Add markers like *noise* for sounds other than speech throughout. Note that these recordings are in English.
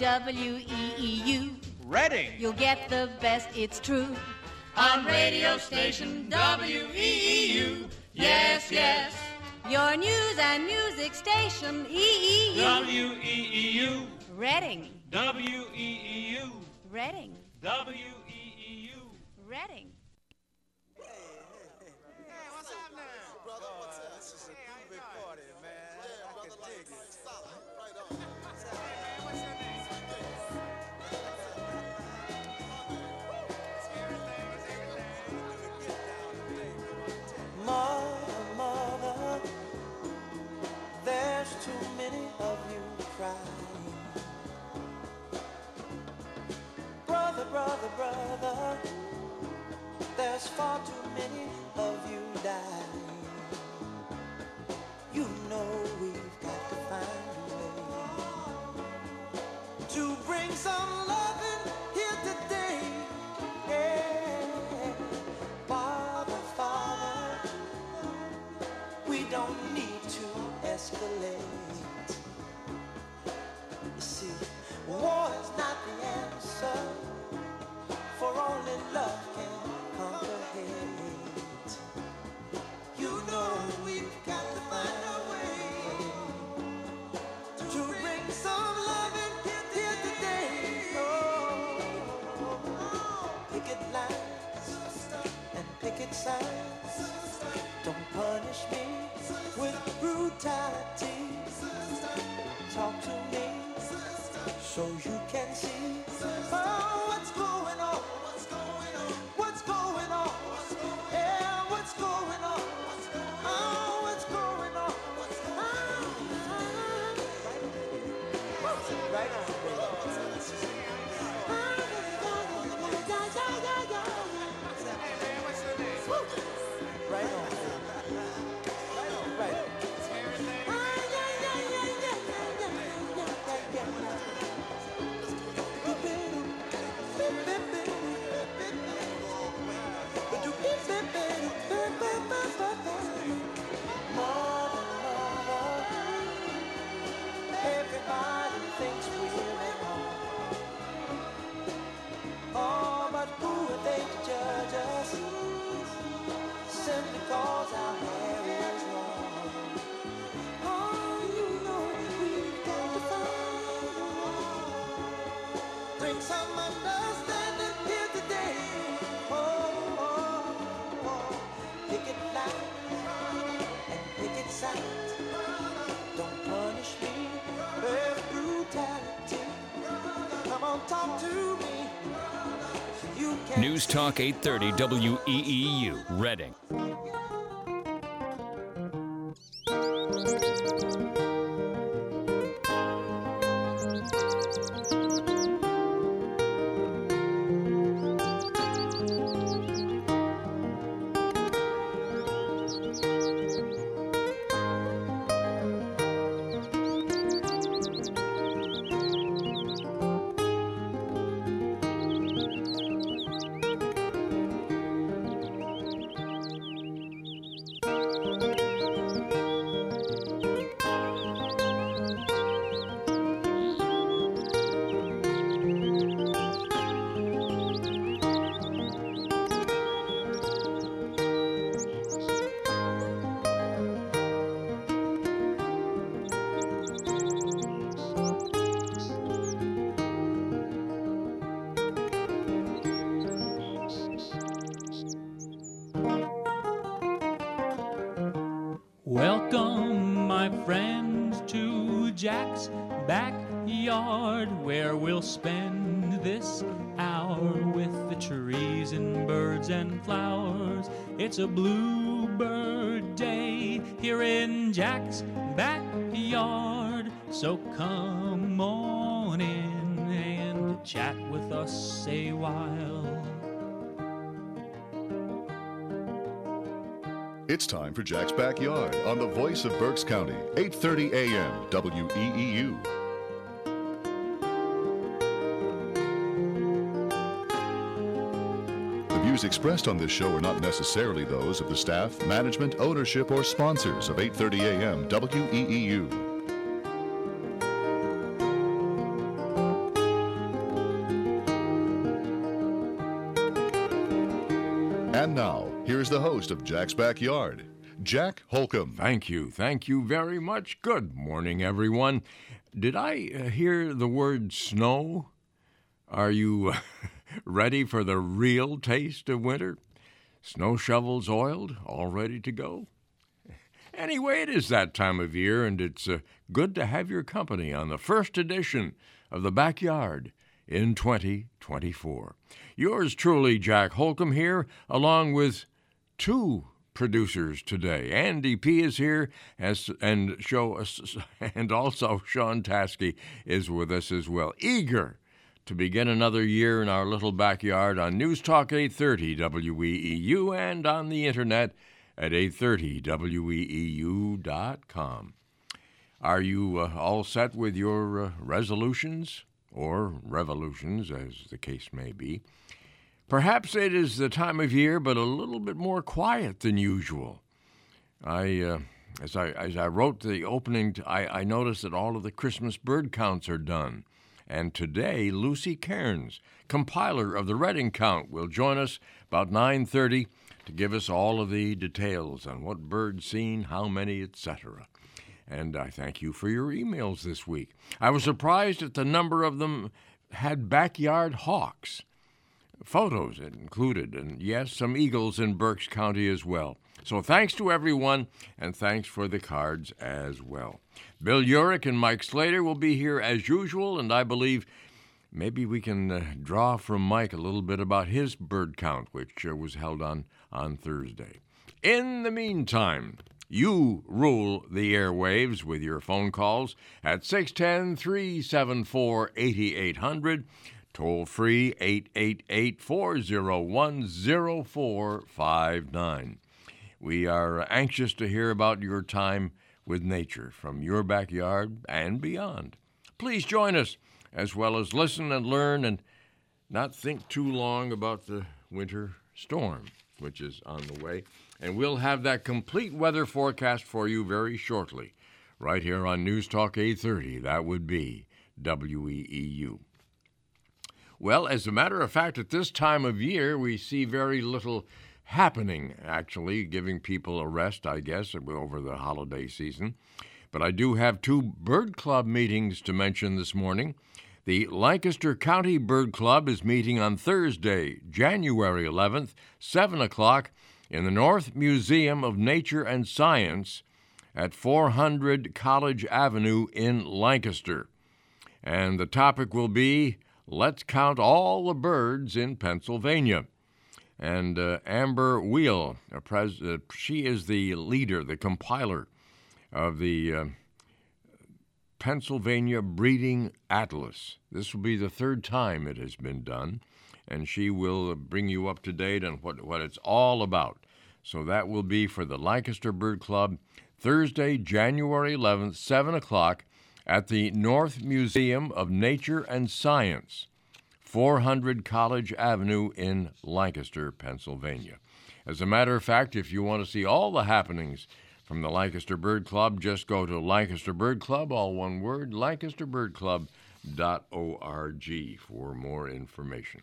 W E E U. Reading. You'll get the best, it's true. On radio station WEEU. Yes, yes. Your news and music station E EEU. W-E-E-U. Reading. W-E-E-U. Reading. W-E-E-U. Reading. There's far too many of you dying. You know we've got to find a way to bring some loving here today. Yeah. Father, Father, we don't need to escalate. You see, war is not the answer, for only love and News Talk 830 WEEU, Reading. Friends, to Jack's backyard, where we'll spend this hour with the trees and birds and flowers. It's a bluebird day here in Jack's backyard, so come on in and chat with us a while. It's time for Jack's Backyard on the voice of Berks County, 8:30 a.m. WEEU. The views expressed on this show are not necessarily those of the staff, management, ownership, or sponsors of 8:30 a.m. WEEU. The host of Jack's Backyard, Jack Holcomb. Thank you. Thank you very much. Good morning, everyone. Did I uh, hear the word snow? Are you uh, *laughs* ready for the real taste of winter? Snow shovels oiled, all ready to go? Anyway, it is that time of year, and it's uh, good to have your company on the first edition of The Backyard in 2024. Yours truly, Jack Holcomb, here, along with two producers today. Andy P is here, as, and show us, *laughs* and also Sean Tasky is with us as well. Eager to begin another year in our little backyard on News Talk 830 WEEU and on the internet at 830weeu.com. Are you uh, all set with your uh, resolutions or revolutions, as the case may be? Perhaps it is the time of year, but a little bit more quiet than usual. I, uh, as I as I wrote the opening, I, I noticed that all of the Christmas bird counts are done, and today Lucy Cairns, compiler of the Reading count, will join us about nine thirty to give us all of the details on what birds seen, how many, etc. And I thank you for your emails this week. I was surprised at the number of them had backyard hawks. Photos included, and yes, some eagles in Berks County as well. So thanks to everyone, and thanks for the cards as well. Bill Urich and Mike Slater will be here as usual, and I believe maybe we can uh, draw from Mike a little bit about his bird count, which uh, was held on, on Thursday. In the meantime, you rule the airwaves with your phone calls at 610 374 8800, toll free 888 401 0459. We are anxious to hear about your time with nature from your backyard and beyond. Please join us as well as listen and learn and not think too long about the winter storm, which is on the way. And we'll have that complete weather forecast for you very shortly, right here on News Talk 830. That would be WEEU. Well, as a matter of fact, at this time of year, we see very little happening, actually, giving people a rest, I guess, over the holiday season. But I do have two bird club meetings to mention this morning. The Lancaster County Bird Club is meeting on Thursday, January 11th, 7 o'clock, in the North Museum of Nature and Science at 400 College Avenue in Lancaster. And the topic will be Let's Count All the Birds in Pennsylvania. And uh, Amber Wiewel, pres- uh, she is the leader, the compiler of the uh, Pennsylvania Breeding Atlas. This will be the third time it has been done, and she will bring you up to date on what, what it's all about. So that will be for the Lancaster Bird Club Thursday, January 11th, 7 o'clock at the North Museum of Nature and Science, 400 College Avenue in Lancaster, Pennsylvania. As a matter of fact, if you want to see all the happenings from the Lancaster Bird Club, just go to Lancaster Bird Club, all one word, lancasterbirdclub.org for more information.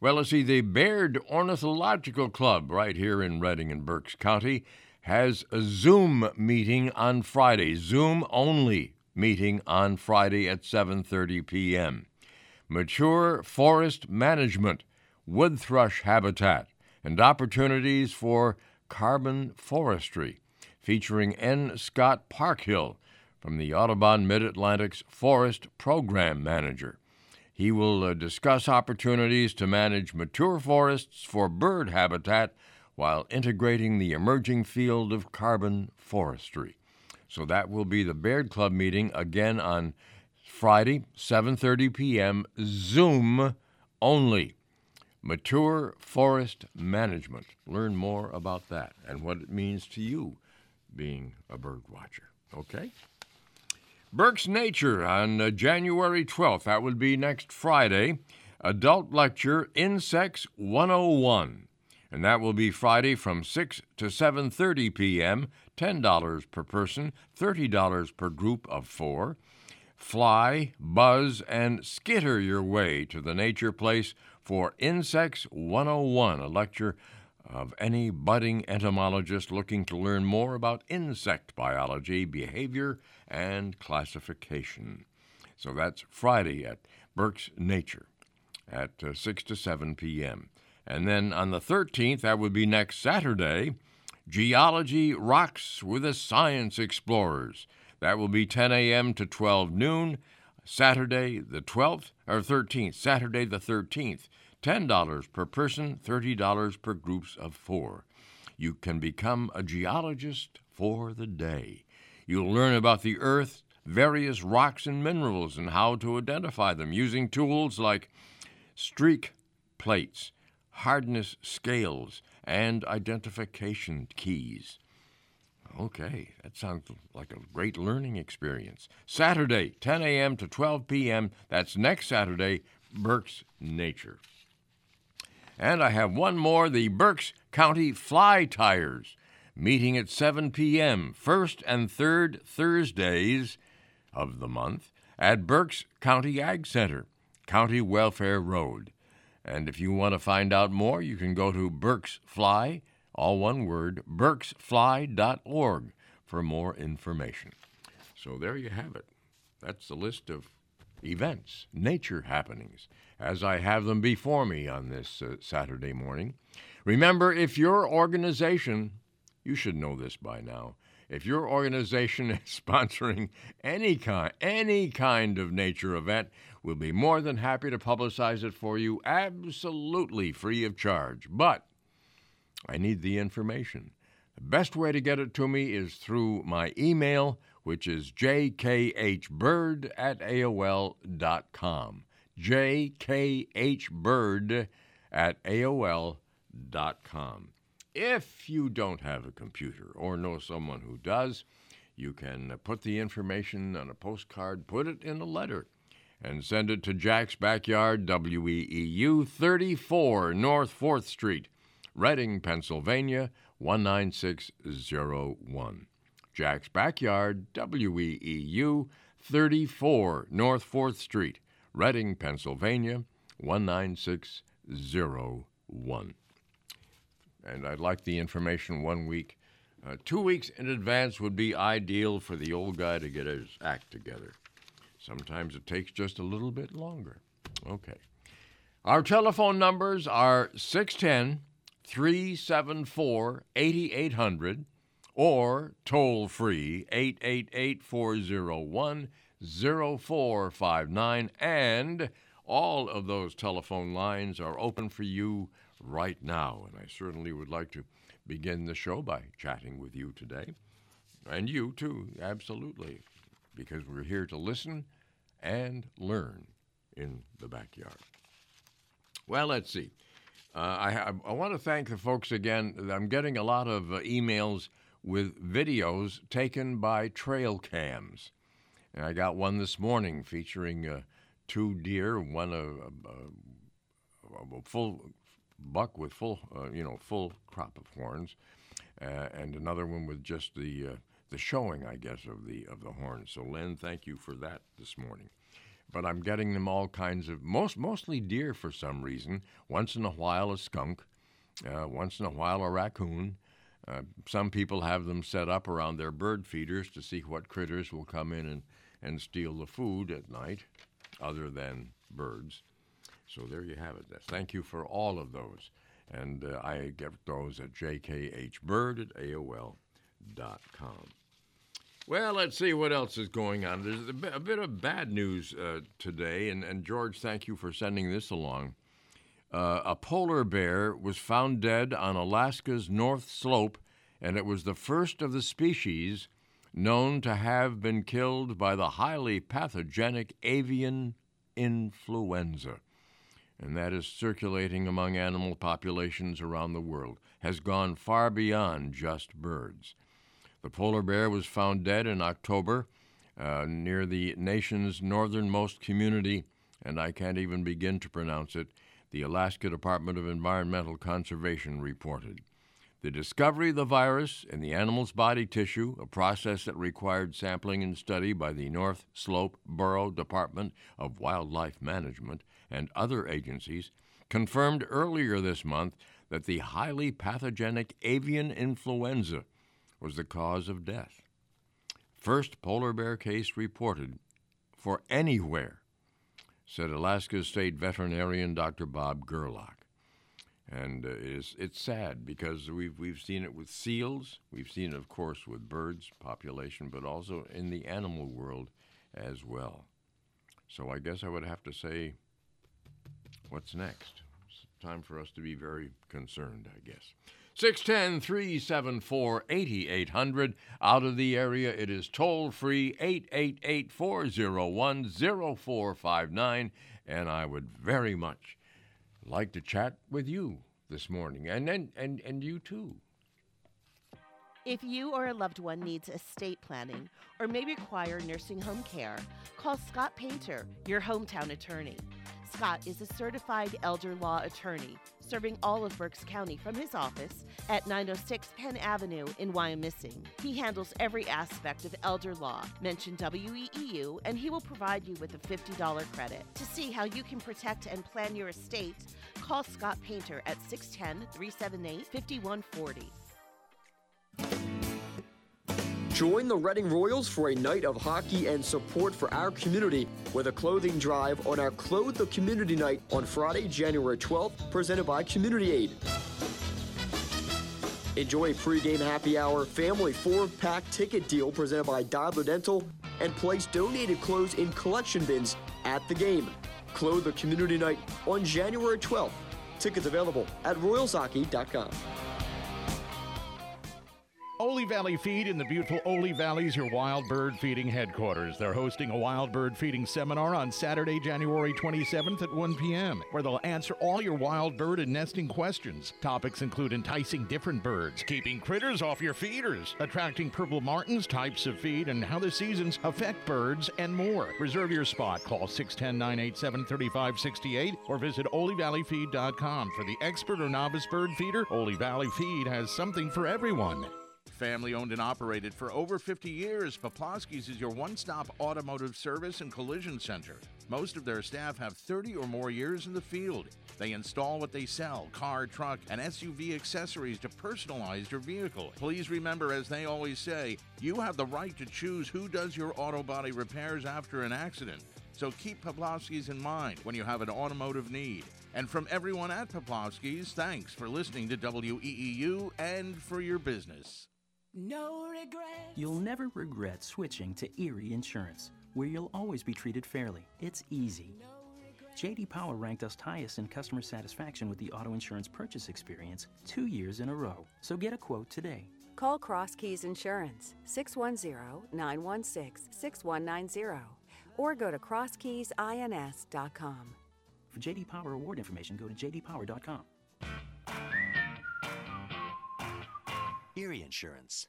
Well, let's see, the Baird Ornithological Club right here in Reading and Berks County has a Zoom meeting on Friday, Zoom only meeting on Friday at 7:30 p.m. Mature forest management, wood thrush habitat, and opportunities for carbon forestry, featuring N. Scott Parkhill from the Audubon Mid Atlantic's Forest Program Manager. He will uh, discuss opportunities to manage mature forests for bird habitat while integrating the emerging field of carbon forestry. So that will be the Baird Club meeting again on Friday, 7:30 p.m. Zoom only. Mature forest management. Learn more about that and what it means to you being a bird watcher. Okay? Berks Nature on uh, January 12th. That would be next Friday. Adult lecture Insects 101. And that will be Friday from 6 to 7:30 p.m. $10 per person, $30 per group of 4. Fly, buzz, and skitter your way to the nature place for Insects 101, a lecture of any budding entomologist looking to learn more about insect biology, behavior, and classification. So that's Friday at Berks Nature at uh, 6 to 7 p.m. And then on the 13th, that would be next Saturday, Geology Rocks with the Science Explorers. That will be 10 a.m. to 12 noon, Saturday the 12th, or 13th, Saturday the 13th. $10 per person, $30 per groups of four. You can become a geologist for the day. You'll learn about the Earth, various rocks and minerals, and how to identify them using tools like streak plates, hardness scales, and identification keys. Okay, that sounds like a great learning experience. Saturday, 10 a.m. to 12 p.m. That's next Saturday, Berks Nature. And I have one more the Berks County Fly Tyers, meeting at 7 p.m., first and third Thursdays of the month at Berks County Ag Center, County Welfare Road. And if you want to find out more, you can go to Berks Fly, all one word, berksfly.org for more information. So there you have it. That's the list of events, nature happenings, as I have them before me on this uh, Saturday morning. Remember, if your organization, you should know this by now, if your organization *laughs* is sponsoring any kind, any kind of nature event, we'll be more than happy to publicize it for you absolutely free of charge. But I need the information. The best way to get it to me is through my email, which is jkhbird at AOL.com. jkhbird at AOL.com. If you don't have a computer or know someone who does, you can put the information on a postcard, put it in a letter, and send it to Jack's Backyard, WEEU 34 North 4th Street, Reading, Pennsylvania 19601. Jack's Backyard, WEEU 34 North 4th Street, Reading, Pennsylvania 19601. And I'd like the information one week. Uh, two weeks in advance would be ideal for the old guy to get his act together. Sometimes it takes just a little bit longer. Okay. Our telephone numbers are 610 374 8800 or toll free 888 401 0459. And all of those telephone lines are open for you right now. And I certainly would like to begin the show by chatting with you today. And you too, absolutely, because we're here to listen and learn in the backyard. Well, let's see. Uh, I, I want to thank the folks again. I'm getting a lot of uh, emails with videos taken by trail cams. And I got one this morning featuring uh, two deer, one a, a, a, full buck with full, uh, you know, full crop of horns, uh, and another one with just the uh, the showing, I guess, of the of the horns. So, Len, thank you for that this morning. But I'm getting them all kinds of most mostly deer for some reason. Once in a while, a skunk. Uh, once in a while, a raccoon. Uh, some people have them set up around their bird feeders to see what critters will come in and, and steal the food at night, other than birds. So there you have it. Thank you for all of those. And uh, I get those at jkhbird at AOL.com. Well, let's see what else is going on. There's a bit, a bit of bad news uh, today, and, and George, thank you for sending this along. Uh, a polar bear was found dead on Alaska's North Slope, and it was the first of the species known to have been killed by the highly pathogenic avian influenza. And that is circulating among animal populations around the world, has gone far beyond just birds. The polar bear was found dead in October uh, near the nation's northernmost community, and I can't even begin to pronounce it, the Alaska Department of Environmental Conservation reported. The discovery of the virus in the animal's body tissue, a process that required sampling and study by the North Slope Borough Department of Wildlife Management and other agencies, confirmed earlier this month that the highly pathogenic avian influenza was the cause of death. First polar bear case reported for anywhere, said Alaska State veterinarian Dr. Bob Gerlach. And uh, it's, it's sad because we've, we've seen it with seals, we've seen it, of course, with birds population, but also in the animal world as well. So I guess I would have to say, what's next? It's time for us to be very concerned, I guess. 610 374 8800. Out of the area, it is toll free 888 401 0459. And I would very much like to chat with you this morning, and, and, and, and you too. If you or a loved one needs estate planning or may require nursing home care, call Scott Painter, your hometown attorney. Scott is a certified elder law attorney serving all of Berks County from his office at 906 Penn Avenue in Wyomissing. He handles every aspect of elder law. Mention WEEU and he will provide you with a $50 credit. To see how you can protect and plan your estate, call Scott Painter at 610 378 5140. Join the Reading Royals for a night of hockey and support for our community with a clothing drive on our Clothe the Community Night on Friday, January 12th, presented by Community Aid. Enjoy a pregame happy hour family four pack ticket deal presented by Dodler Dental and place donated clothes in collection bins at the game. Clothe the Community Night on January 12th. Tickets available at royalshockey.com. Oley Valley Feed in the beautiful Oley Valley is your wild bird feeding headquarters. They're hosting a wild bird feeding seminar on Saturday, January 27th at 1 p.m., where they'll answer all your wild bird and nesting questions. Topics include enticing different birds, keeping critters off your feeders, attracting purple martins, types of feed, and how the seasons affect birds, and more. Reserve your spot. Call 610 987 3568 or visit oleyvalleyfeed.com. For the expert or novice bird feeder, Oley Valley Feed has something for everyone. Family owned and operated for over 50 years, Poplawski's is your one stop automotive service and collision center. Most of their staff have 30 or more years in the field. They install what they sell car, truck, and SUV accessories to personalize your vehicle. Please remember, as they always say, you have the right to choose who does your auto body repairs after an accident. So keep Poplawski's in mind when you have an automotive need. And from everyone at Poplawski's, thanks for listening to WEEU and for your business. No regret. You'll never regret switching to Erie Insurance, where you'll always be treated fairly. It's easy. JD Power ranked us highest in customer satisfaction with the auto insurance purchase experience two years in a row. So get a quote today. Call Cross Keys Insurance 610-916-6190 or go to crosskeysins.com. For JD Power award information, go to jdpower.com. Erie Insurance.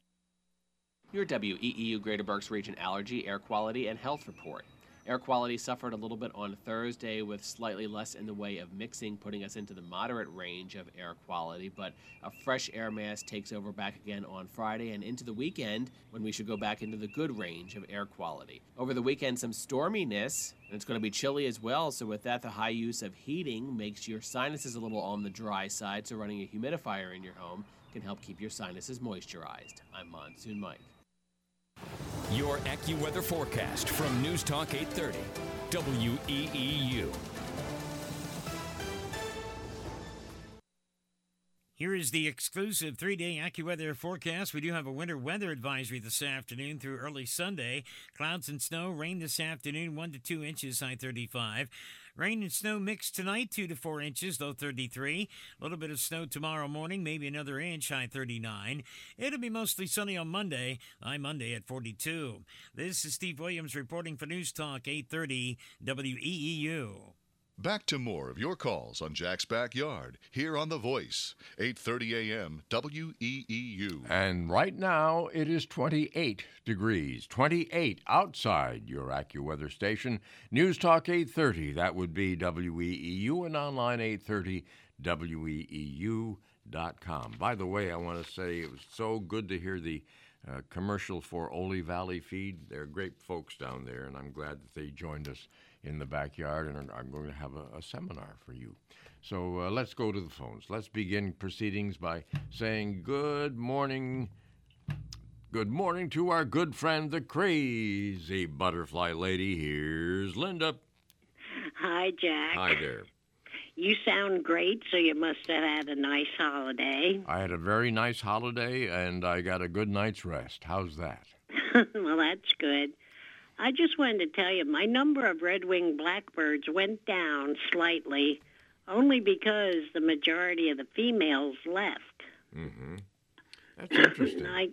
Your WEEU Greater Berks Region Allergy, Air Quality, and Health Report. Air quality suffered a little bit on Thursday with slightly less in the way of mixing, putting us into the moderate range of air quality. But a fresh air mass takes over back again on Friday and into the weekend when we should go back into the good range of air quality. Over the weekend, some storminess, and it's going to be chilly as well. So, with that, the high use of heating makes your sinuses a little on the dry side. So, running a humidifier in your home can help keep your sinuses moisturized. I'm Monsoon Mike. Your AccuWeather forecast from News Talk 830, WEEU. Here is the exclusive three day AccuWeather forecast. We do have a winter weather advisory this afternoon through early Sunday. Clouds and snow, rain this afternoon, 1 to 2 inches, high 35. Rain and snow mixed tonight, 2 to 4 inches, low 33. A little bit of snow tomorrow morning, maybe another inch, high 39. It'll be mostly sunny on Monday, high Monday at 42. This is Steve Williams reporting for News Talk 830 WEEU. Back to more of your calls on Jack's Backyard here on The Voice, 8:30 a.m. WEEU. And right now it is 28 degrees, 28 outside your AccuWeather station. News Talk 830, that would be WEEU and online 830 WEEU.com. By the way, I want to say it was so good to hear the uh, commercial for Oley Valley Feed. They're great folks down there, and I'm glad that they joined us in the backyard, and I'm going to have a, a seminar for you. So uh, let's go to the phones. Let's begin proceedings by saying good morning. Good morning to our good friend, the crazy butterfly lady. Here's Linda. Hi, Jack. Hi there. You sound great, so you must have had a nice holiday. I had a very nice holiday and I got a good night's rest. How's that? *laughs* well, that's good. I just wanted to tell you my number of red winged blackbirds went down slightly only because the majority of the females left. Mm-hmm. That's interesting. I,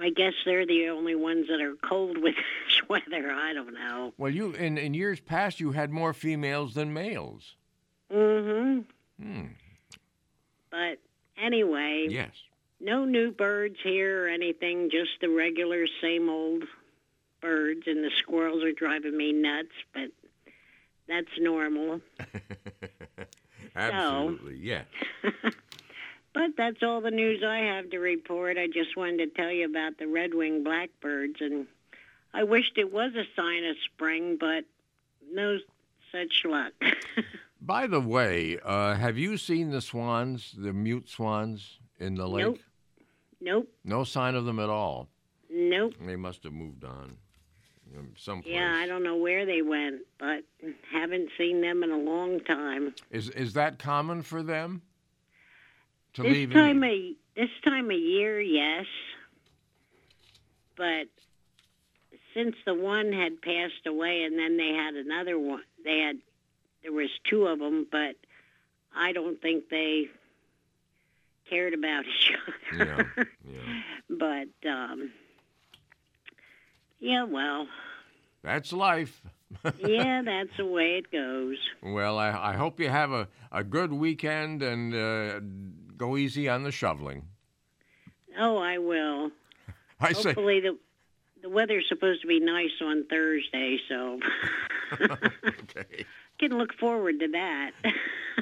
I guess they're the only ones that are cold with *laughs* this weather. I don't know. Well, you in, in years past you had more females than males. Mm-hmm. Hmm. But anyway. Yes. No new birds here or anything, just the regular same old birds, and the squirrels are driving me nuts, but that's normal. *laughs* Absolutely, yeah. *laughs* But that's all the news I have to report. I just wanted to tell you about the red-winged blackbirds, and I wished it was a sign of spring, but no such luck. *laughs* By the way, uh, have you seen the swans, the mute swans in the lake? Nope. Nope. No sign of them at all. Nope. They must have moved on. Someplace. Yeah, I don't know where they went, but haven't seen them in a long time. Is is that common for them? To this leave in- time of this time of year, yes. But since the one had passed away, and then they had another one, they had there was two of them, but I don't think they cared about each other. Yeah, *laughs* yeah. But um, yeah, well, That's life. *laughs* yeah, that's the way it goes. Well, I, I hope you have a, a good weekend and uh, go easy on the shoveling. Oh, I will. *laughs* I say- Hopefully the the weather's supposed to be nice on Thursday, so okay. can look forward to that.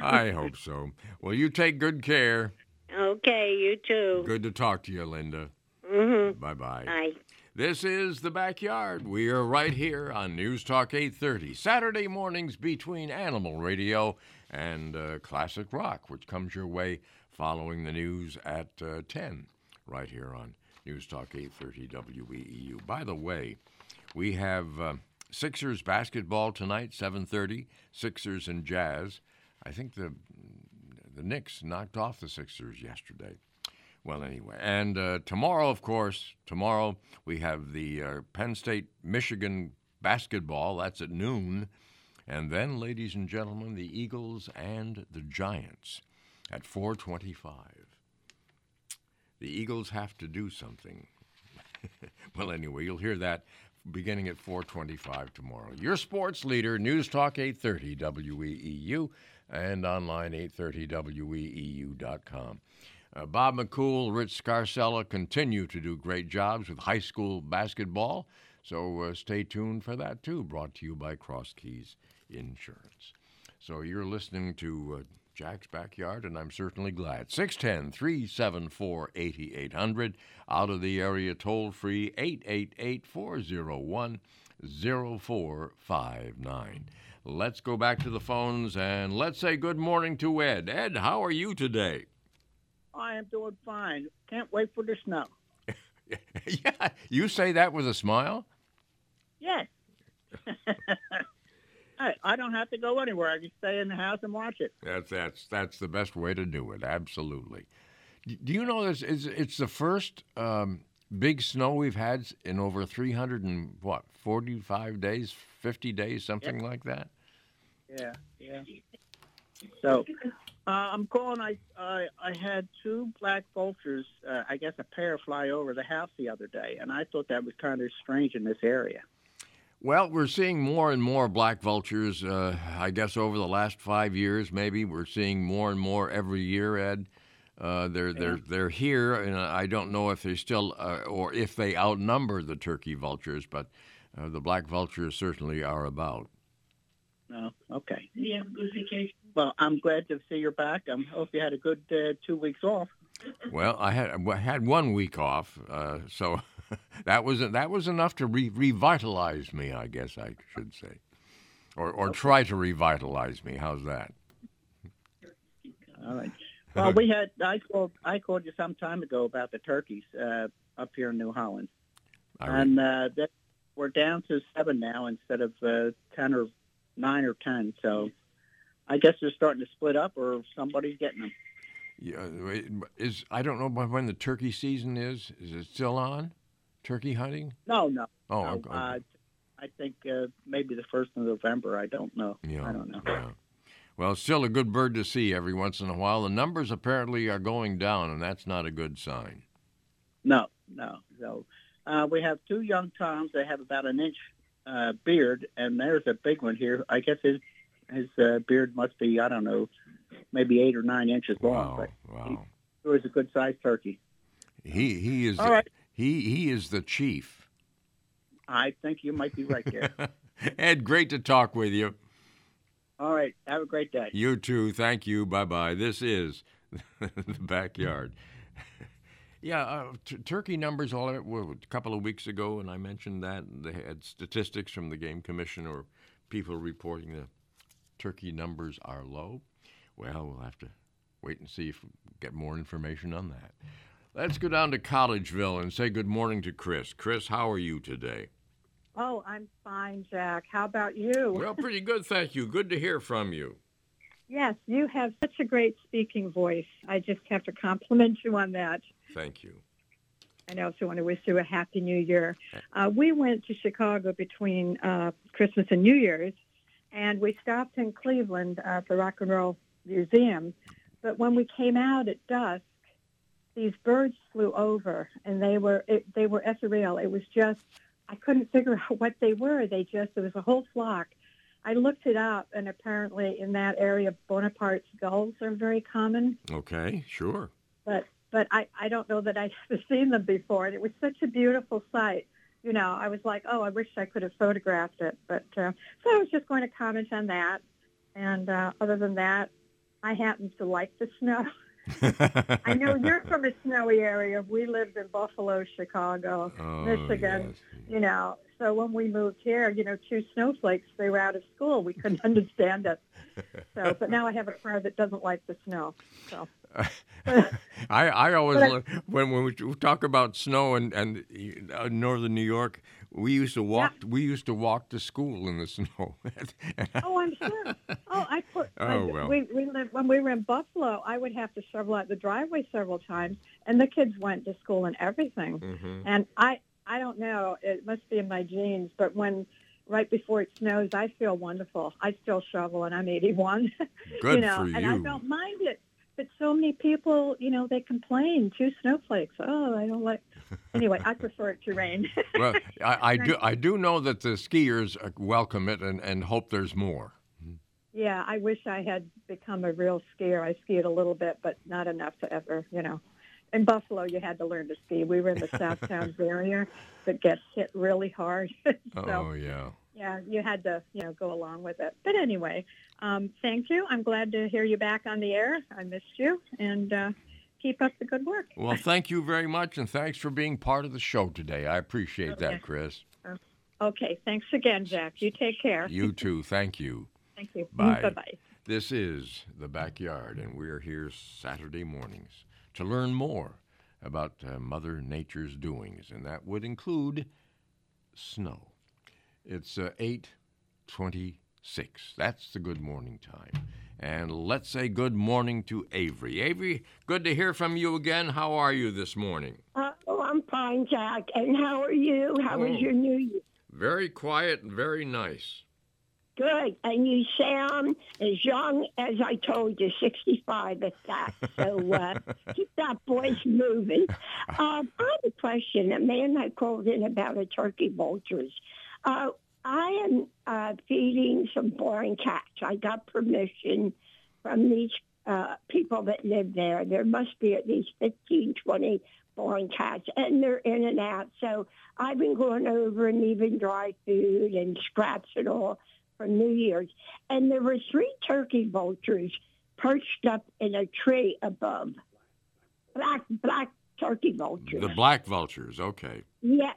I hope so. Well, you take good care. Okay, you too. Good to talk to you, Linda. Mm-hmm. Bye bye. Bye. This is the backyard. We are right here on News Talk 830, Saturday mornings between Animal Radio and uh, Classic Rock, which comes your way following the news at uh, 10, right here on News Talk 830 WEEU. By the way, we have uh, Sixers basketball tonight, 7:30. Sixers and Jazz. I think the the Knicks knocked off the Sixers yesterday. Well, anyway, and uh, tomorrow, of course, tomorrow we have the uh, Penn State Michigan basketball. That's at noon, and then, ladies and gentlemen, the Eagles and the Giants at 4:25. The Eagles have to do something. *laughs* well, anyway, you'll hear that beginning at 4:25 tomorrow. Your sports leader, News Talk 830 WEEU, and online 830WEEU.com. Uh, Bob McCool, Rich Scarcella continue to do great jobs with high school basketball, so uh, stay tuned for that too. Brought to you by Cross Keys Insurance. So you're listening to uh, Jack's Backyard, and I'm certainly glad. 610 374 8800. Out of the area toll free 888 401 0459. Let's go back to the phones and let's say good morning to Ed. Ed, how are you today? I am doing fine. Can't wait for the snow. *laughs* yeah, you say that with a smile? Yes. *laughs* I, I don't have to go anywhere. I can stay in the house and watch it. That's that's that's the best way to do it. Absolutely. Do you know this? It's, it's the first um, big snow we've had in over 300 and what 45 days, 50 days, something like that. Yeah, yeah. So uh, I'm calling. I, I I had two black vultures. Uh, I guess a pair fly over the house the other day, and I thought that was kind of strange in this area. Well, we're seeing more and more black vultures. Uh, I guess over the last five years, maybe we're seeing more and more every year. Ed, uh, they're they're they're here, and I don't know if they still uh, or if they outnumber the turkey vultures, but uh, the black vultures certainly are about. No, okay. Yeah, good vacation. Well, I'm glad to see you're back. I hope you had a good uh, two weeks off. Well, I had I had one week off, uh, so *laughs* that was that was enough to re- revitalize me, I guess I should say, or or try to revitalize me. How's that? All right. Well, we had I called I called you some time ago about the turkeys uh, up here in New Holland, and uh, that, we're down to seven now instead of uh, ten or nine or ten. So I guess they're starting to split up, or somebody's getting them. Yeah, is I don't know when the turkey season is. Is it still on? Turkey hunting? No, no. Oh, no. okay. Uh, I think uh, maybe the first of November. I don't know. Yeah, I don't know. yeah. Well, it's still a good bird to see every once in a while. The numbers apparently are going down, and that's not a good sign. No, no. So uh, we have two young toms They have about an inch uh, beard, and there's a big one here. I guess his his uh, beard must be I don't know, maybe eight or nine inches long. Wow, but wow. he, he was a good sized turkey. He he is All right. He he is the chief. I think you might be right there. *laughs* Ed, great to talk with you. All right. Have a great day. You too. Thank you. Bye bye. This is *laughs* the backyard. *laughs* yeah, uh, t- turkey numbers all of well, a couple of weeks ago, and I mentioned that they had statistics from the game commission or people reporting the turkey numbers are low. Well, we'll have to wait and see if we get more information on that. Let's go down to Collegeville and say good morning to Chris. Chris, how are you today? Oh, I'm fine, Jack. How about you? Well, pretty good, thank you. Good to hear from you. yes, you have such a great speaking voice. I just have to compliment you on that. Thank you. And I also want to wish you a happy new year. Uh, we went to Chicago between uh, Christmas and New Year's, and we stopped in Cleveland uh, at the Rock and Roll Museum. But when we came out at dusk, these birds flew over, and they were it, they were ethereal. It was just I couldn't figure out what they were. They just there was a whole flock. I looked it up, and apparently in that area, Bonaparte's gulls are very common. Okay, sure. But but I I don't know that I'd *laughs* ever seen them before. And it was such a beautiful sight. You know, I was like, oh, I wish I could have photographed it. But uh, so I was just going to comment on that. And uh, other than that, I happen to like the snow. *laughs* I know *laughs* you're from a snowy area. We lived in Buffalo, Chicago, Oh, Michigan. You know, so when we moved here, you know, two snowflakes, they were out of school. We couldn't *laughs* understand it. So, but now I have a car that doesn't like the snow. So, *laughs* I, I always I- when when we talk about snow and and uh, northern New York, we used to walk we used to walk to school in the *laughs* snow. oh, I'm sure. Oh, I put. *laughs* Oh, I, well. We we lived when we were in Buffalo. I would have to shovel out the driveway several times, and the kids went to school and everything. Mhm. And I I don't know. It must be in my genes, but when right before it snows, I feel wonderful. I still shovel, and I'm 81. *laughs* Good you know, for and I don't mind it. But so many people, you know, they complain. Two snowflakes. Oh, I don't like. *laughs* Anyway, I prefer it to rain. *laughs* well, I, I do I do know that the skiers uh, welcome it and, and hope there's more. Yeah, I wish I had become a real skier. I skied a little bit, but not enough to ever, you know. In Buffalo, you had to learn to ski. We were in the South Towns *laughs* area that gets hit really hard. so, oh yeah. Yeah, you had to, you know, go along with it. But anyway, um, thank you. I'm glad to hear you back on the air. I missed you, and uh, keep up the good work. Well, thank you very much, and thanks for being part of the show today. I appreciate Okay. that, Chris. Uh, Okay, thanks again, Jack. You take care. You too. Thank you. Thank you. Bye. Bye bye. This is the backyard, and we're here Saturday mornings to learn more about uh, Mother Nature's doings, and that would include snow. It's uh, eight twenty-six. That's the good morning time, and let's say good morning to Avery. Avery, good to hear from you again. How are you this morning? Uh, oh, I'm fine, Jack. And how are you? How was Oh. your New Year? Very quiet and very nice. Good. And you sound as young as I told you, 65 at that. So uh, *laughs* keep that voice moving. Um, I have a question. A man had called in about a turkey vultures. Uh, I am uh, feeding some boring cats. I got permission from these uh, people that live there. There must be at least 15, 20 boring cats, and they're in and out. So I've been going over and even dry food and scraps and all for New Year's. And there were three turkey vultures perched up in a tree above. black black turkey vultures. The black vultures. Okay. Yes,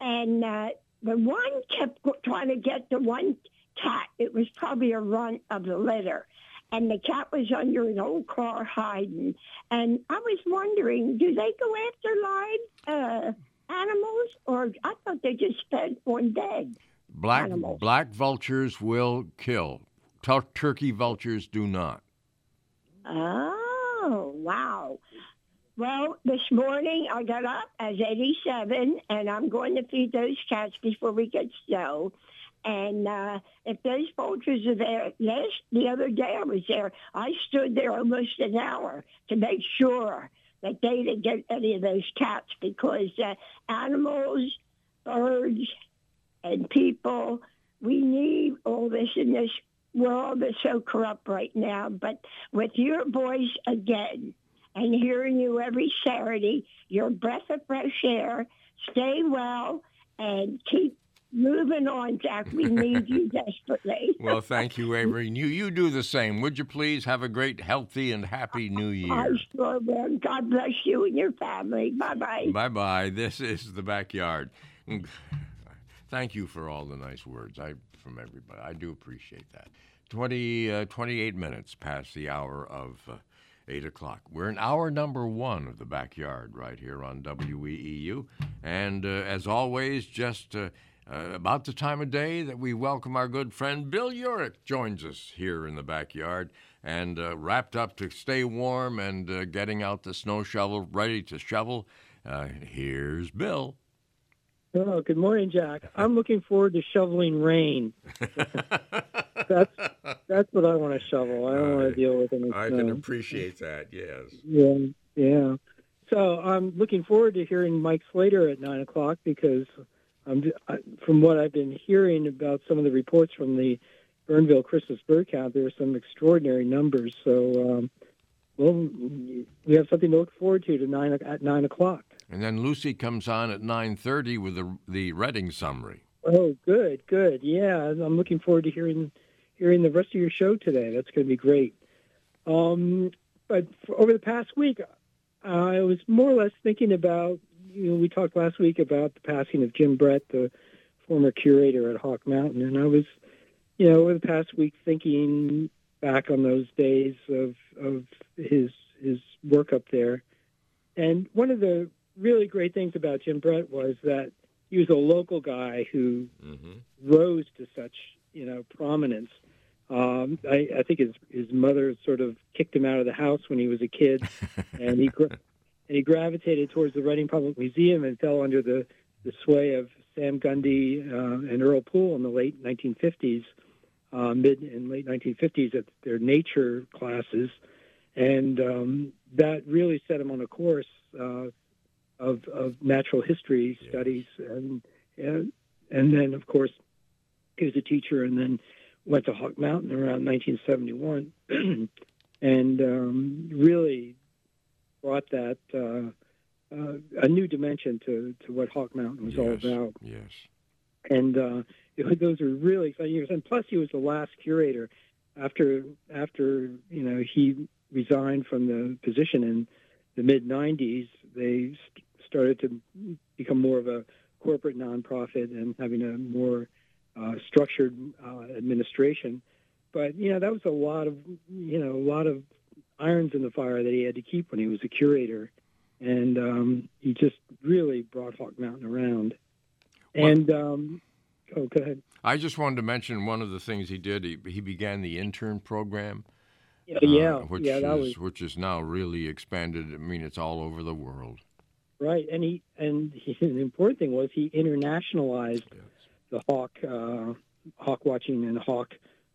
and uh, the one kept trying to get the one cat. It was probably a run of the litter, and the cat was under an old car hiding. And I was wondering, do they go after live uh, animals, or I thought they just fed on dead? Black Animals. black vultures will kill. Tur- turkey vultures do not. Oh, wow. Well, this morning I got up as 87, and I'm going to feed those cats before we get snow. And uh, if those vultures are there, yes, the other day I was there. I stood there almost an hour to make sure that they didn't get any of those cats because uh, animals, birds, and people, we need all this in this world that's so corrupt right now. But with your voice again and hearing you every Saturday, your breath of fresh air, stay well and keep moving on, Jack. We need you *laughs* desperately. Well, thank you, Avery. You, you do the same. Would you please have a great, healthy, and happy new year? I sure will. God bless you and your family. Bye bye. Bye bye. This is the backyard. Thank you for all the nice words. I from everybody. I do appreciate that. 20, uh, 28 minutes past the hour of uh, 8 o'clock. We're in hour number one of the backyard right here on WEEU. And uh, as always, just uh, uh, about the time of day that we welcome our good friend Bill Uhrich joins us here in the backyard and uh, wrapped up to stay warm and uh, getting out the snow shovel, ready to shovel. Uh, here's Bill. Oh, good morning, Jack. I'm looking forward to shoveling rain. *laughs* that's that's what I want to shovel. I don't want to deal with any I snow. can appreciate that, yes. Yeah, yeah. So I'm looking forward to hearing Mike Slater at nine o'clock because I'm, I, from what I've been hearing about some of the reports from the Bernville Christmas bird count, there are some extraordinary numbers. So, um, well, we have something to look forward to to nine o- at nine o'clock. And then Lucy comes on at 9.30 with the, the Reading summary. Oh, good, good. Yeah, I'm looking forward to hearing hearing the rest of your show today. That's going to be great. Um, but over the past week, I was more or less thinking about. You know, we talked last week about the passing of Jim Brett, the former curator at Hawk Mountain, and I was, you know, over the past week thinking back on those days of of his his work up there. And one of the really great things about Jim Brett was that he was a local guy who rose to such you know prominence. Um, I, I think his his mother sort of kicked him out of the house when he was a kid, *laughs* and he gra- and he gravitated towards the Reading Public Museum and fell under the the sway of Sam Gundy uh, and Earl Poole in the late 1950s, uh, mid and late 1950s at their nature classes, and um, that really set him on a course uh, of of natural history studies, and, and and then of course he was a teacher, and then went to Hawk Mountain around 1971, *clears throat* and um, really brought that uh, uh, a new dimension to to what Hawk Mountain was all about Yes. and uh, *laughs* it those were really exciting years. And plus, he was the last curator after after you know he resigned from the position in the mid '90s. They st- started to become more of a corporate nonprofit and having a more uh, structured uh, administration. But you know that was a lot of you know a lot of irons in the fire that he had to keep when he was a curator, and um, he just really brought Hawk Mountain around. And um, oh, go ahead. I just wanted to mention one of the things he did. He, he began the intern program. Yeah, yeah, which yeah, that is was- which is now really expanded. I mean, it's all over the world. Right, and he and he, *laughs* the important thing was he internationalized the hawk uh, hawk watching and hawk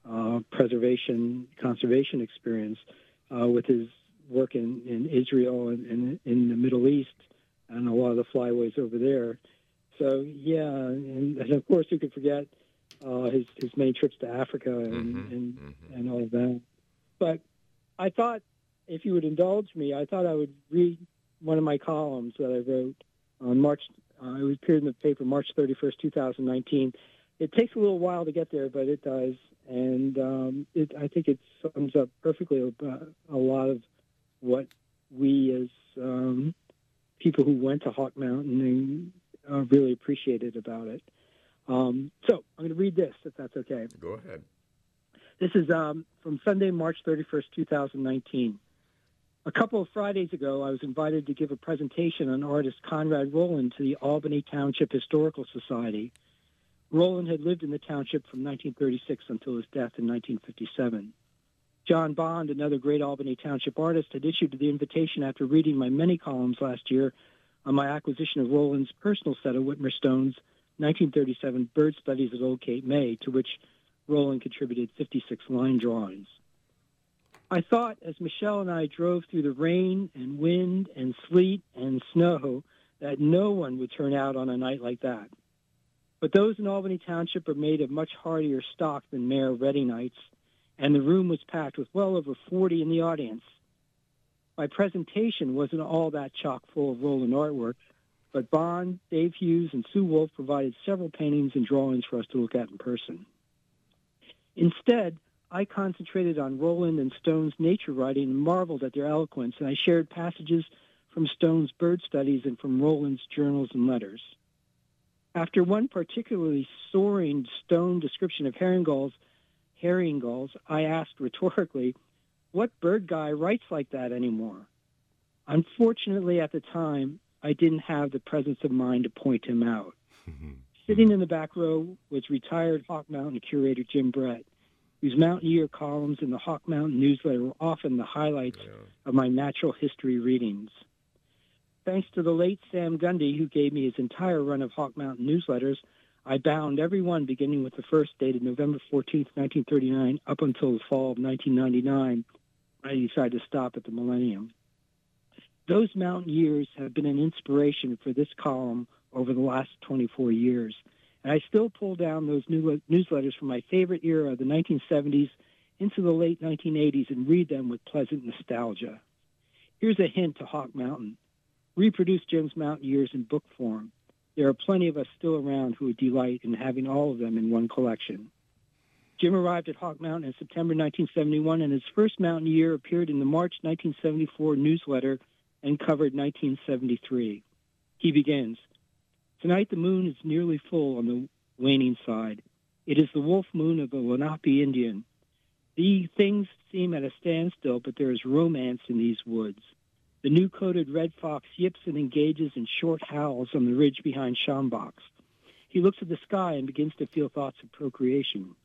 uh, preservation conservation experience uh, with his work in, in Israel and, and in the Middle East and a lot of the flyways over there. So yeah, and, and of course you could forget uh, his his many trips to Africa and and, and all of that. But I thought if you would indulge me, I thought I would read one of my columns that I wrote on March. Uh, it was appeared in the paper March 31st, 2019. It takes a little while to get there, but it does, and um, it, I think it sums up perfectly a lot of what we as um, people who went to Hawk Mountain uh, really appreciated about it. Um, so I'm going to read this, if that's okay. Go ahead. This is um, from Sunday, March 31st, 2019. A couple of Fridays ago, I was invited to give a presentation on artist Conrad Roland to the Albany Township Historical Society. Roland had lived in the township from 1936 until his death in 1957. John Bond, another great Albany Township artist, had issued the invitation after reading my many columns last year on my acquisition of Roland's personal set of Witmer Stone's 1937 Bird Studies at Old Cape May, to which Roland contributed 56 line drawings. I thought as Michelle and I drove through the rain and wind and sleet and snow that no one would turn out on a night like that. But those in Albany Township are made of much hardier stock than Mayor nights, and the room was packed with well over 40 in the audience. My presentation wasn't all that chock full of Roland artwork, but Bond, Dave Hughes, and Sue Wolf provided several paintings and drawings for us to look at in person. Instead, I concentrated on Roland and Stone's nature writing and marveled at their eloquence, and I shared passages from Stone's bird studies and from Roland's journals and letters. After one particularly soaring Stone description of herring gulls, herring gulls, I asked rhetorically, what bird guy writes like that anymore? Unfortunately, at the time, I didn't have the presence of mind to point him out. *laughs* Sitting in the back row was retired Hawk Mountain curator Jim Brett, whose Mountaineer columns in the Hawk Mountain newsletter were often the highlights of my natural history readings. Thanks to the late Sam Gundy, who gave me his entire run of Hawk Mountain newsletters, I bound every one beginning with the first dated November 14, 1939, up until the fall of 1999. I decided to stop at the millennium. Those mountain years have been an inspiration for this column over the last 24 years. And I still pull down those new newsletters from my favorite era, the 1970s, into the late 1980s and read them with pleasant nostalgia. Here's a hint to Hawk Mountain. Reproduce Jim's mountain years in book form. There are plenty of us still around who would delight in having all of them in one collection. Jim arrived at Hawk Mountain in September 1971, and his first mountain year appeared in the March 1974 newsletter and covered 1973. He begins, Tonight the moon is nearly full on the waning side. It is the wolf moon of the Lenape Indian. The things seem at a standstill, but there is romance in these woods. The new-coated red fox yips and engages in short howls on the ridge behind Schaumboch's. He looks at the sky and begins to feel thoughts of procreation.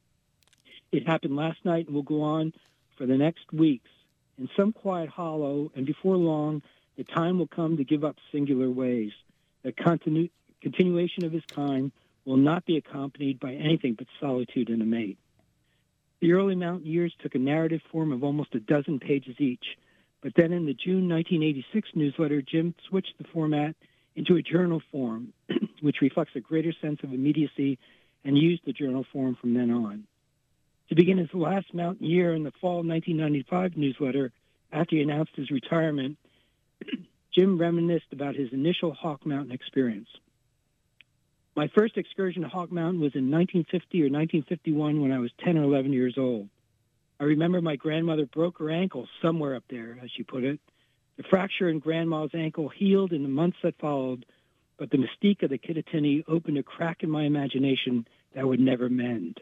It happened last night and will go on for the next weeks. In some quiet hollow, and before long, the time will come to give up singular ways. The continu- continuation of his kind will not be accompanied by anything but solitude and a mate. The early mountain years took a narrative form of almost a dozen pages each, but then in the June 1986 newsletter, Jim switched the format into a journal form, *clears throat* which reflects a greater sense of immediacy and used the journal form from then on. To begin his last mountain year in the fall 1995 newsletter, after he announced his retirement, *clears throat* Jim reminisced about his initial Hawk Mountain experience. My first excursion to Hawk Mountain was in 1950 or 1951 when I was 10 or 11 years old. I remember my grandmother broke her ankle somewhere up there, as she put it. The fracture in Grandma's ankle healed in the months that followed, but the mystique of the Kittatinny opened a crack in my imagination that would never mend.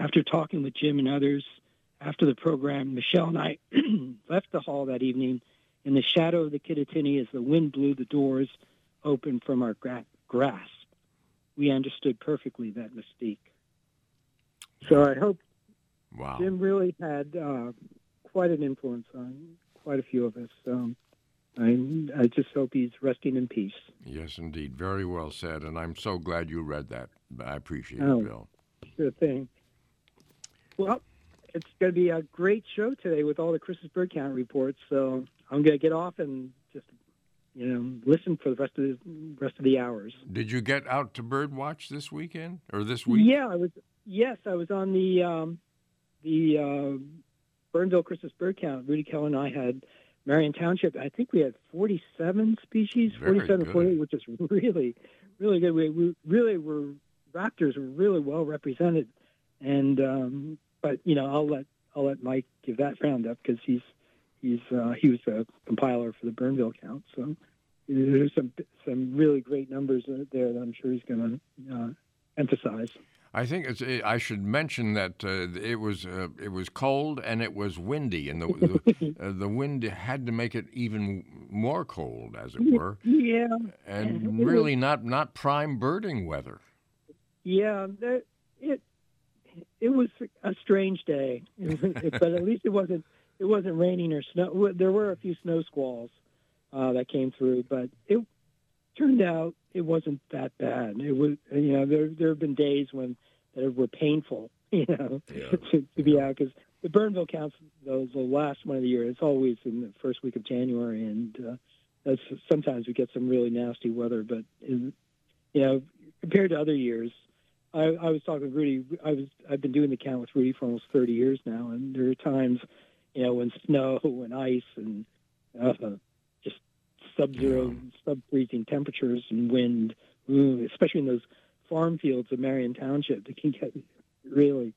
After talking with Jim and others after the program, Michelle and I *clears throat* left the hall that evening in the shadow of the Kittatinny as the wind blew the doors open from our gra-. We understood perfectly that mystique. So I hope Wow. Jim really had uh, quite an influence on quite a few of us. I, I just hope he's resting in peace. Yes, indeed. Very well said. And I'm so glad you read that. I appreciate Oh. it, Bill. Sure thing. Well, it's going to be a great show today with all the Christmas bird count reports. So I'm going to get off and you know, listen for the rest of the rest of the hours. Did you get out to bird watch this weekend or this week? Yeah, I was. Yes, I was on the um, the uh, Bernville Christmas bird count. Rudy Keller and I had Marion Township. I think we had 47 species, Very 47 good. 48, which is really, really good. We, we really were raptors were really well represented, and um, but you know I'll let I'll let Mike give that roundup because he's he's uh, he was a compiler for the Bernville count. So there's some some really great numbers there that I'm sure he's going to uh, emphasize. I think it's, I should mention that uh, it was uh, it was cold and it was windy, and the the, *laughs* uh, the wind had to make it even more cold, as it were. Yeah, and really was- not not prime birding weather. Yeah, there, it it was a strange day, *laughs* but at least it wasn't it wasn't raining or snow. There were a few snow squalls uh, that came through, but it turned out it wasn't that bad. It was you know there there have been days when that were painful, *laughs* you know, to, to be out because the Bernville counts the, the last one of the year. It's always in the first week of January, and uh, that's sometimes we get some really nasty weather. But in, you know, compared to other years, I, I was talking with Rudy. I was I've been doing the count with Rudy for almost 30 years now, and there are times, you know, when snow and ice and uh, just sub-zero, sub-freezing temperatures and wind, ooh, especially in those farm fields of Marion Township, it can get really,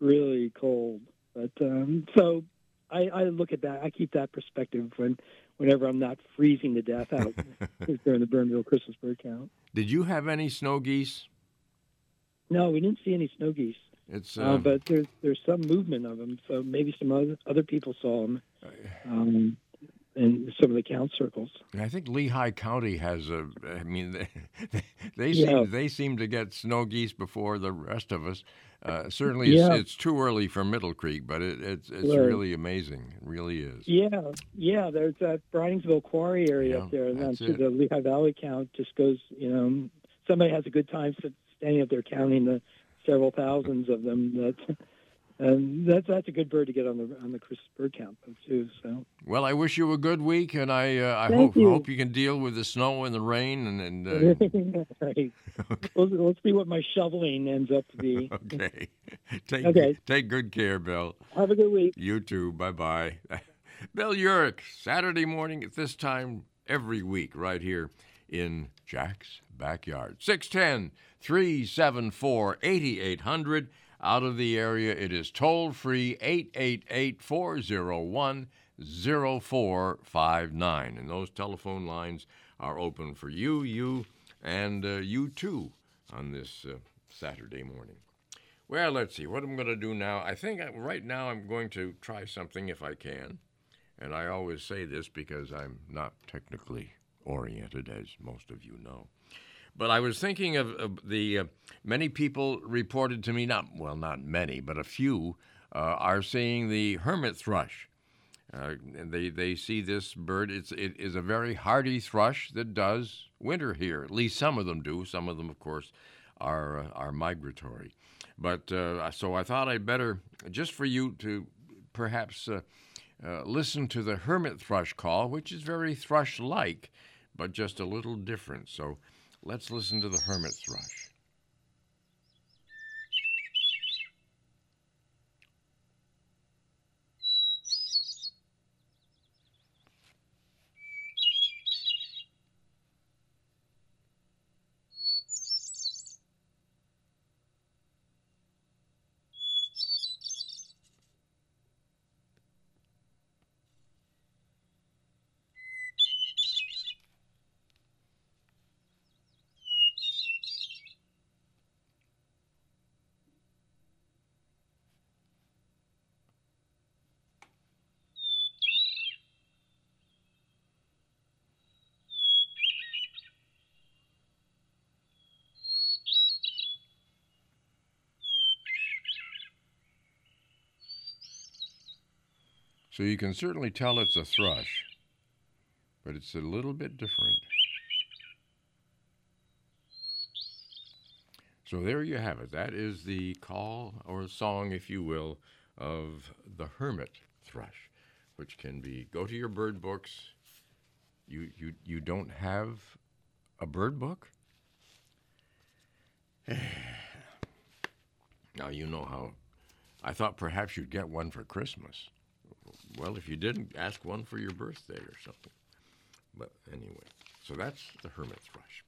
really cold. But um, so I, I look at that. I keep that perspective when whenever I'm not freezing to death out *laughs* during the Bernville Christmas bird count. Did you have any snow geese? No, we didn't see any snow geese. It's Uh, um, but there's there's some movement of them, so maybe some other other people saw them um, in some of the count circles. I think Lehigh County has a. I mean, *laughs* they they Yeah. seem they seem to get snow geese before the rest of us. Uh, certainly, it's, Yeah. it's too early for Middle Creek, but it, it's it's Right. really amazing. It really is. Yeah, yeah. There's that Breinigsville Quarry area Yeah, up there, and then to the Lehigh Valley count just goes. You know, somebody has a good time standing up there counting the several thousands of them. That and that's that's a good bird to get on the on the Christmas bird count though too. So Well, I wish you a good week, and I uh, I Thank hope you. hope you can deal with the snow and the rain and and. Uh, *laughs* right. We'll, we'll see what my shoveling ends up to be. *laughs* okay, take Okay. take good care, Bill. Have a good week. You too. Bye bye. Bill Uhrich, Saturday morning at this time every week, right here in Jack's backyard. 610 374 8800. Out of the area, it is toll free 888 401 0459. And those telephone lines are open for you, you, and uh, you too on this uh, Saturday morning. Well, let's see. What I'm going to do now, I think I, right now I'm going to try something if I can. And I always say this because I'm not technically oriented, as most of you know. But I was thinking of, of the uh, many people reported to me, not, well, not many, but a few uh, are seeing the hermit thrush. Uh, and they, they see this bird. It's, it is a very hardy thrush that does winter here. At least some of them do. Some of them, of course, are, uh, are migratory. But uh, so I thought I'd better, just for you to perhaps uh, listen to the hermit thrush call, which is very thrush like, but just a little different. So let's listen to the hermit thrush. So you can certainly tell it's a thrush, but it's a little bit different. So there you have it. That is the call or song, if you will, of the hermit thrush, which can be go to your bird books. You you you don't have a bird book? *sighs* now you know how I thought perhaps you'd get one for Christmas. Well, if you didn't, ask one for your birthday or something. But anyway, so that's the hermit thrush.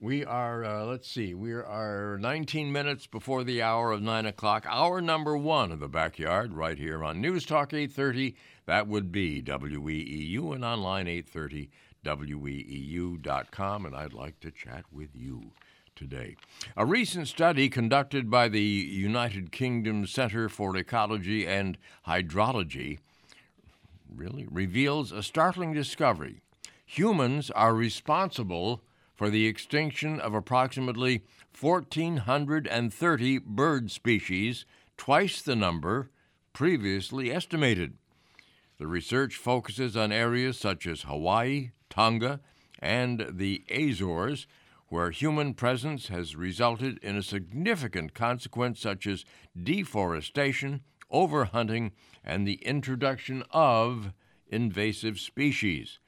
We are, uh, let's see, we are 19 minutes before the hour of 9 o'clock. Hour number one of the backyard, right here on News Talk 830. That would be WEEU and online 830WEEU.com. And I'd like to chat with you today. A recent study conducted by the United Kingdom Center for Ecology and Hydrology really reveals a startling discovery. Humans are responsible for the extinction of approximately 1,430 bird species, twice the number previously estimated. The research focuses on areas such as Hawaii, Tonga, and the Azores, where human presence has resulted in a significant consequence such as deforestation, overhunting, and the introduction of invasive species.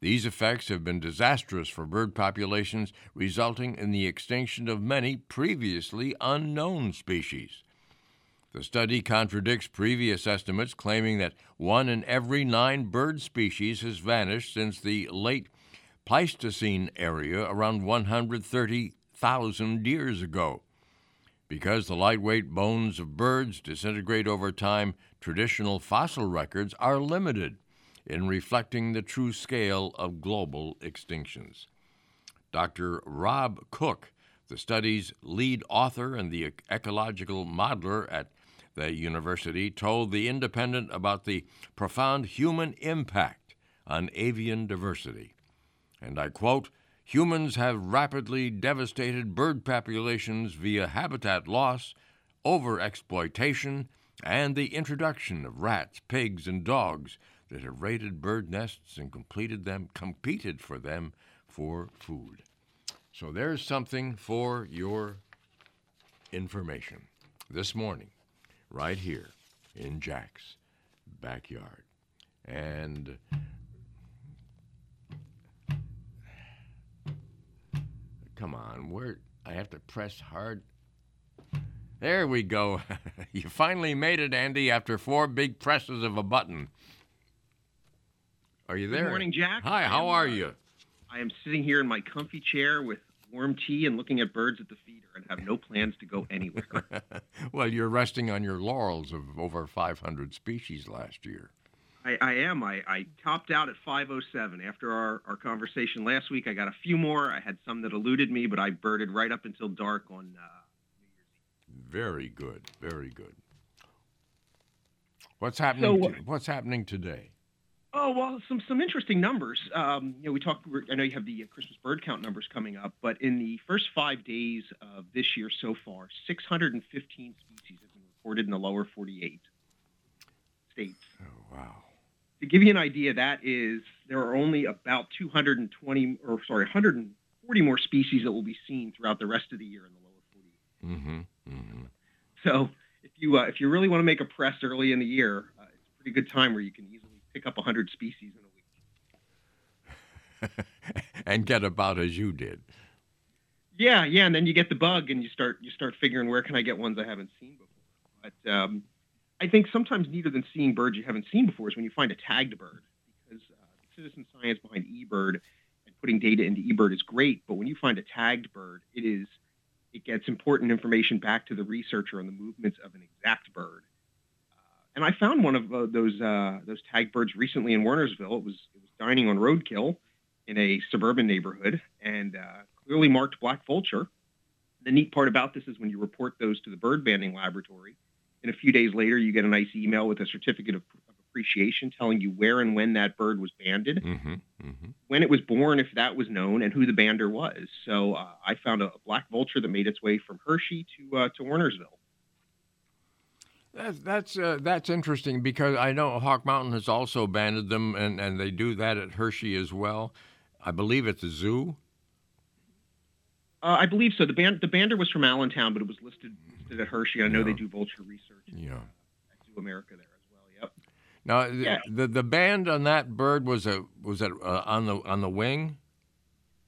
These effects have been disastrous for bird populations, resulting in the extinction of many previously unknown species. The study contradicts previous estimates claiming that one in every nine bird species has vanished since the late Pleistocene area around 130,000 years ago. Because the lightweight bones of birds disintegrate over time, traditional fossil records are limited in reflecting the true scale of global extinctions. Dr. Rob Cooke, the study's lead author and the ecological modeler at the university, told The Independent about the profound human impact on avian diversity. And I quote Humans have rapidly devastated bird populations via habitat loss, overexploitation, and the introduction of rats, pigs, and dogs that have raided bird nests and completed them, competed for them for food. So there's something for your information this morning, right here in Jack's backyard. And come on, where I have to press hard. There we go. *laughs* you finally made it, Andy, after four big presses of a button. Are you there? Good morning, Jack. Hi, how are uh, you? I am sitting here in my comfy chair with warm tea and looking at birds at the feeder and have no plans to go anywhere. *laughs* well, you're resting on your laurels of over 500 species last year. I, I am. I, I topped out at 507. After our, our conversation last week, I got a few more. I had some that eluded me, but I birded right up until dark on uh, New Year's Eve. Very good, very good. What's happening? So, to- what's happening today? Oh well, some some interesting numbers. Um, you know, we talked. I know you have the uh, Christmas bird count numbers coming up, but in the first five days of this year so far, 615 species have been reported in the lower 48 states. Oh wow! To give you an idea, that is there are only about 220 or sorry 140 more species that will be seen throughout the rest of the year in the lower 48. Mm-hmm. mm-hmm. So if you uh, if you really want to make a press early in the year, uh, it's a pretty good time where you can easily pick up 100 species in a week. *laughs* and get about as you did. Yeah, yeah, and then you get the bug, and you start you start figuring where can I get ones I haven't seen before. But um, I think sometimes neater than seeing birds you haven't seen before is when you find a tagged bird, because uh, citizen science behind eBird and putting data into eBird is great, but when you find a tagged bird, it is it gets important information back to the researcher on the movements of an exact bird. Uh, and I found one of uh, those uh, those tagged birds recently in Wernersville. It was it was dining on roadkill in a suburban neighborhood and uh, clearly marked black vulture. The neat part about this is when you report those to the bird banding laboratory, and a few days later you get a nice email with a certificate of, of appreciation telling you where and when that bird was banded, Mm-hmm. Mm-hmm. when it was born, if that was known, and who the bander was. So uh, I found a, a black vulture that made its way from Hershey to uh, to Wernersville. That's that's uh, that's interesting because I know Hawk Mountain has also banded them, and, and they do that at Hershey as well. I believe at the zoo. Uh, I believe so. The band the bander was from Allentown, but it was listed, listed at Hershey. I know they do vulture research Yeah. at Zoo America there as well. Yep. Now th- Yeah. the the band on that bird was a was it uh, on the on the wing?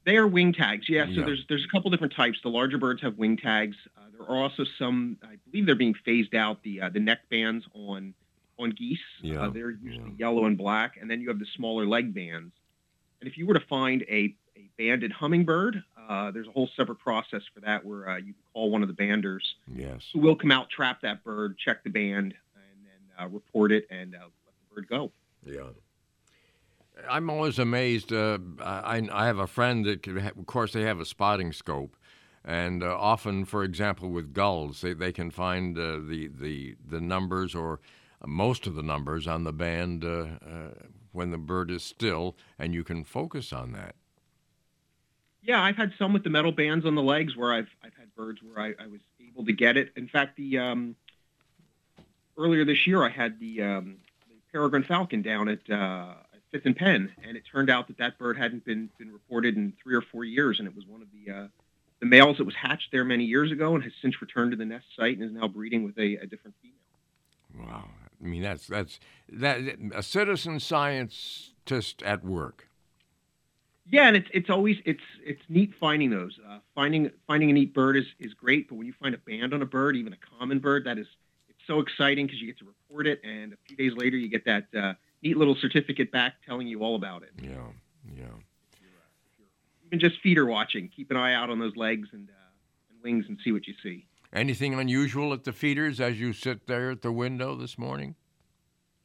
They are wing tags, yeah. So Yeah. there's there's a couple different types. The larger birds have wing tags. Uh, there are also some. I believe they're being phased out. The uh, the neck bands on on geese. Yeah, Uh, they're usually yellow and black, and then you have the smaller leg bands. And if you were to find a, a banded hummingbird, Uh, there's a whole separate process for that where uh, you can call one of the banders Yes. who will come out, trap that bird, check the band, and then uh, report it and uh, let the bird go. Yeah. I'm always amazed. Uh, I, I have a friend that, could ha- of course, they have a spotting scope, and uh, often, for example, with gulls, they, they can find uh, the, the the numbers or most of the numbers on the band uh, uh, when the bird is still, and you can focus on that. Yeah, I've had some with the metal bands on the legs where I've I've had birds where I, I was able to get it. In fact, the um, earlier this year I had the, um, the peregrine falcon down at, uh, Fifth and Penn, and it turned out that that bird hadn't been been reported in three or four years, and it was one of the uh, the males that was hatched there many years ago and has since returned to the nest site and is now breeding with a, a different female. Wow. I mean, that's that's that a citizen scientist at work. Yeah, and it's it's always it's it's neat finding those. Uh, finding finding a neat bird is, is great, but when you find a band on a bird, even a common bird, that is it's so exciting because you get to report it, and a few days later you get that uh, neat little certificate back telling you all about it. Yeah, yeah. Even just feeder watching, keep an eye out on those legs and, uh, and wings and see what you see. Anything unusual at the feeders as you sit there at the window this morning?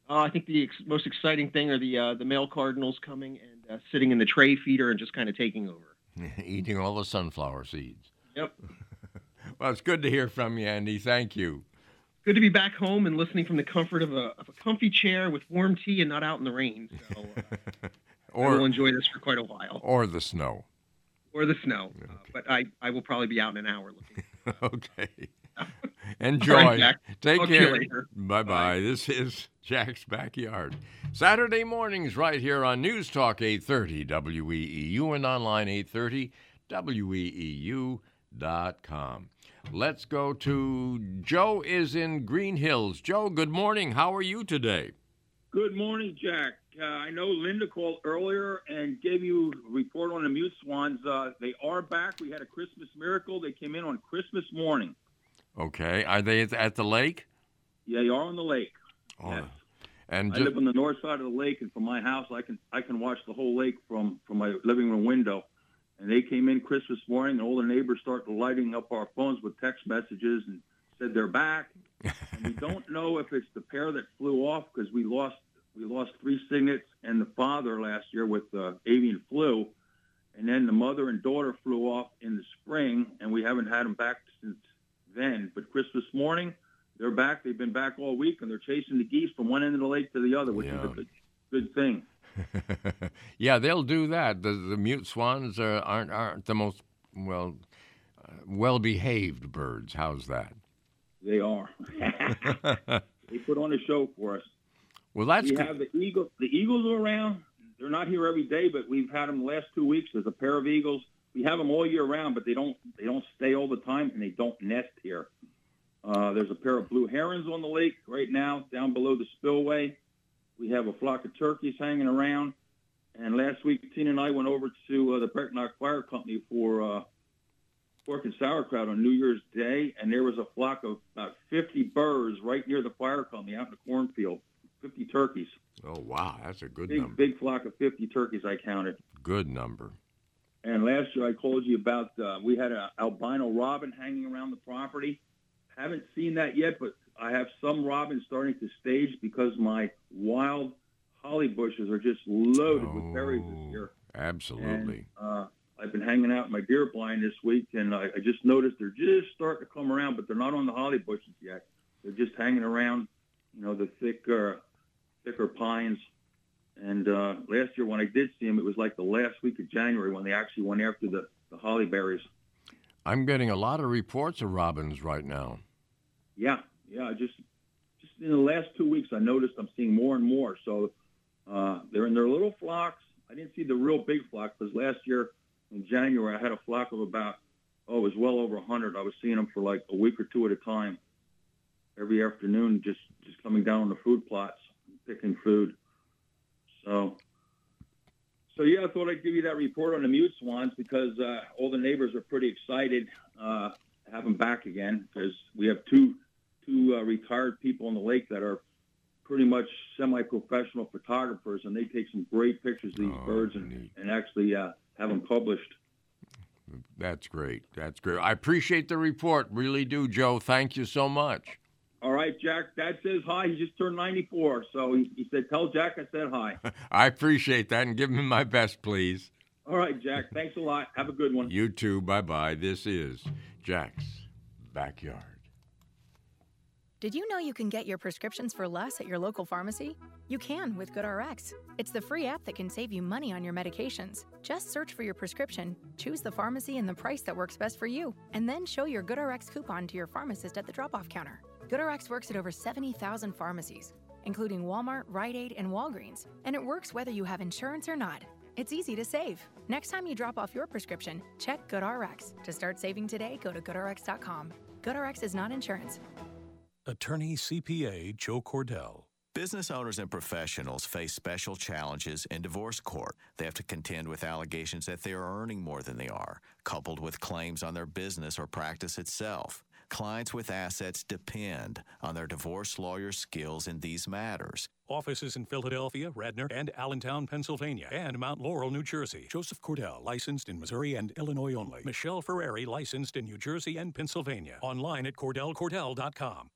Uh, I think the ex- most exciting thing are the uh, the male cardinals coming and uh, sitting in the tray feeder and just kind of taking over. *laughs* Eating all the sunflower seeds. Yep. *laughs* Well, it's good to hear from you, Andy. Thank you. Good to be back home and listening from the comfort of a, of a comfy chair with warm tea and not out in the rain. So uh, *laughs* I will Or enjoy this for quite a while. or the snow. Or the snow. Uh, but I, I will probably be out in an hour looking. okay. *laughs* Enjoy. All right, Jack. Take Talk to care. Bye bye. This is Jack's Backyard. Saturday mornings right here on News Talk 830 WEEU and online 830 WEEU.com. Let's go to Joe is in Green Hills. Joe, good morning. How are you today? Good morning, Jack. Uh, I know Linda called earlier and gave you a report on the mute swans. Uh, they are back. We had a Christmas miracle. They came in on Christmas morning. Okay. Are they at, the lake? Yeah, they are on the lake. Oh. And I ju- live on the north side of the lake, and from my house, I can I can watch the whole lake from from my living room window. And they came in Christmas morning, and all the neighbors started lighting up our phones with text messages and said they're back. and we don't *laughs* know if it's the pair that flew off because we lost we lost three cygnets and the father last year with uh, avian flu, and then the mother and daughter flew off in the spring, and we haven't had them back then. But Christmas morning, they're back. They've been back all week, and they're chasing the geese from one end of the lake to the other, which is a good, good thing. *laughs* yeah, they'll do that. The, the mute swans are, aren't aren't the most well uh, well behaved birds. How's that? They are. *laughs* they put on a show for us. Well, that's we good. have the eagle. The eagles are around. They're not here every day, but we've had them the last two weeks. There's a pair of eagles. We have them all year round, but they don't they don't stay all the time, and they don't nest here. Uh, there's a pair of blue herons on the lake right now, down below the spillway. We have a flock of turkeys hanging around. And last week, Tina and I went over to uh, the Brecknock Fire Company for uh, pork and sauerkraut on New Year's Day, and there was a flock of about 50 birds right near the fire company out in the cornfield. 50 turkeys. Oh wow, that's a good big, number. big flock of 50 turkeys I counted. Good number. And last year I told you about uh, we had an albino robin hanging around the property. Haven't seen that yet, but I have some robins starting to stage because my wild holly bushes are just loaded with berries this year. Absolutely. Uh, I've been hanging out in my deer blind this week, and I, I just noticed they're just starting to come around, but they're not on the holly bushes yet. They're just hanging around, you know, the thicker, thicker pines. And uh, last year when I did see them, it was like the last week of January when they actually went after the, the holly berries. I'm getting a lot of reports of robins right now. Yeah, yeah. Just just in the last two weeks, I noticed I'm seeing more and more. So uh, they're in their little flocks. I didn't see the real big flock because last year in January I had a flock of about oh, it was well over 100. I was seeing them for like a week or two at a time, every afternoon, just just coming down on the food plots, picking food. So. So yeah, I thought I'd give you that report on the mute swans because uh, all the neighbors are pretty excited uh, to have them back again because we have two two uh, retired people on the lake that are pretty much semi-professional photographers, and they take some great pictures of these birds and, and actually uh, have them published. That's great. That's great. I appreciate the report. Really do, Joe. Thank you so much. All right, Jack. Dad says hi. He just turned 94, so he, he said, "Tell Jack I said hi." *laughs* I appreciate that and give him my best, please. All right, Jack. Thanks a lot. Have a good one. You too. Bye bye. This is Jack's Backyard. Did you know you can get your prescriptions for less at your local pharmacy? You can with GoodRx. It's the free app that can save you money on your medications. Just search for your prescription, choose the pharmacy and the price that works best for you, and then show your GoodRx coupon to your pharmacist at the drop off counter. GoodRx works at over 70,000 pharmacies, including Walmart, Rite Aid, and Walgreens, and it works whether you have insurance or not. It's easy to save. Next time you drop off your prescription, check GoodRx. To start saving today, go to goodrx.com. GoodRx is not insurance. Attorney CPA Joe Cordell. Business owners and professionals face special challenges in divorce court. They have to contend with allegations that they are earning more than they are, coupled with claims on their business or practice itself. Clients with assets depend on their divorce lawyer skills in these matters. Offices in Philadelphia, Radnor, and Allentown, Pennsylvania, and Mount Laurel, New Jersey. Joseph Cordell, licensed in Missouri and Illinois only. Michelle Ferreri, licensed in New Jersey and Pennsylvania. Online at CordellCordell.com.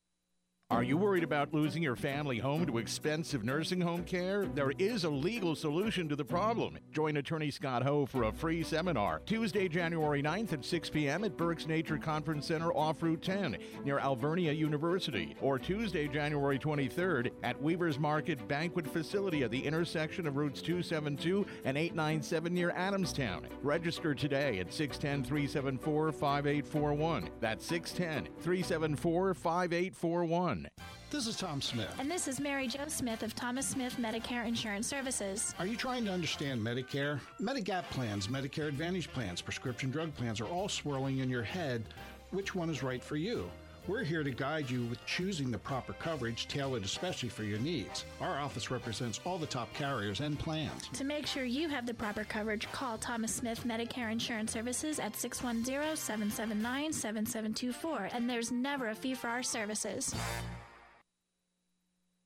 Are you worried about losing your family home to expensive nursing home care? There is a legal solution to the problem. Join attorney Scott Ho for a free seminar Tuesday, January 9th at 6 p.m. at Berks Nature Conference Center off Route 10 near Alvernia University, or Tuesday, January 23rd at Weaver's Market Banquet Facility at the intersection of Routes 272 and 897 near Adamstown. Register today at 610 374 5841. That's 610 374 5841. This is Tom Smith. And this is Mary Jo Smith of Thomas Smith Medicare Insurance Services. Are you trying to understand Medicare? Medigap plans, Medicare Advantage plans, prescription drug plans are all swirling in your head. Which one is right for you? We're here to guide you with choosing the proper coverage tailored especially for your needs. Our office represents all the top carriers and plans. To make sure you have the proper coverage, call Thomas Smith Medicare Insurance Services at 610 779 7724, and there's never a fee for our services.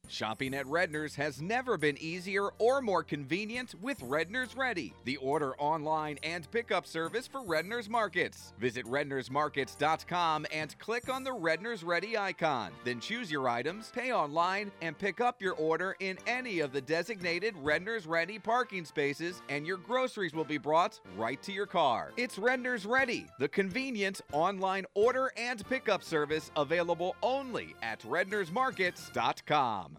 Shopping at Redner's has never been easier or more convenient with Redner's Ready, the order online and pickup service for Redner's Markets. Visit rednersmarkets.com and click on the Redner's Ready icon. Then choose your items, pay online, and pick up your order in any of the designated Redner's Ready parking spaces, and your groceries will be brought right to your car. It's Redner's Ready, the convenient online order and pickup service available only at rednersmarkets.com.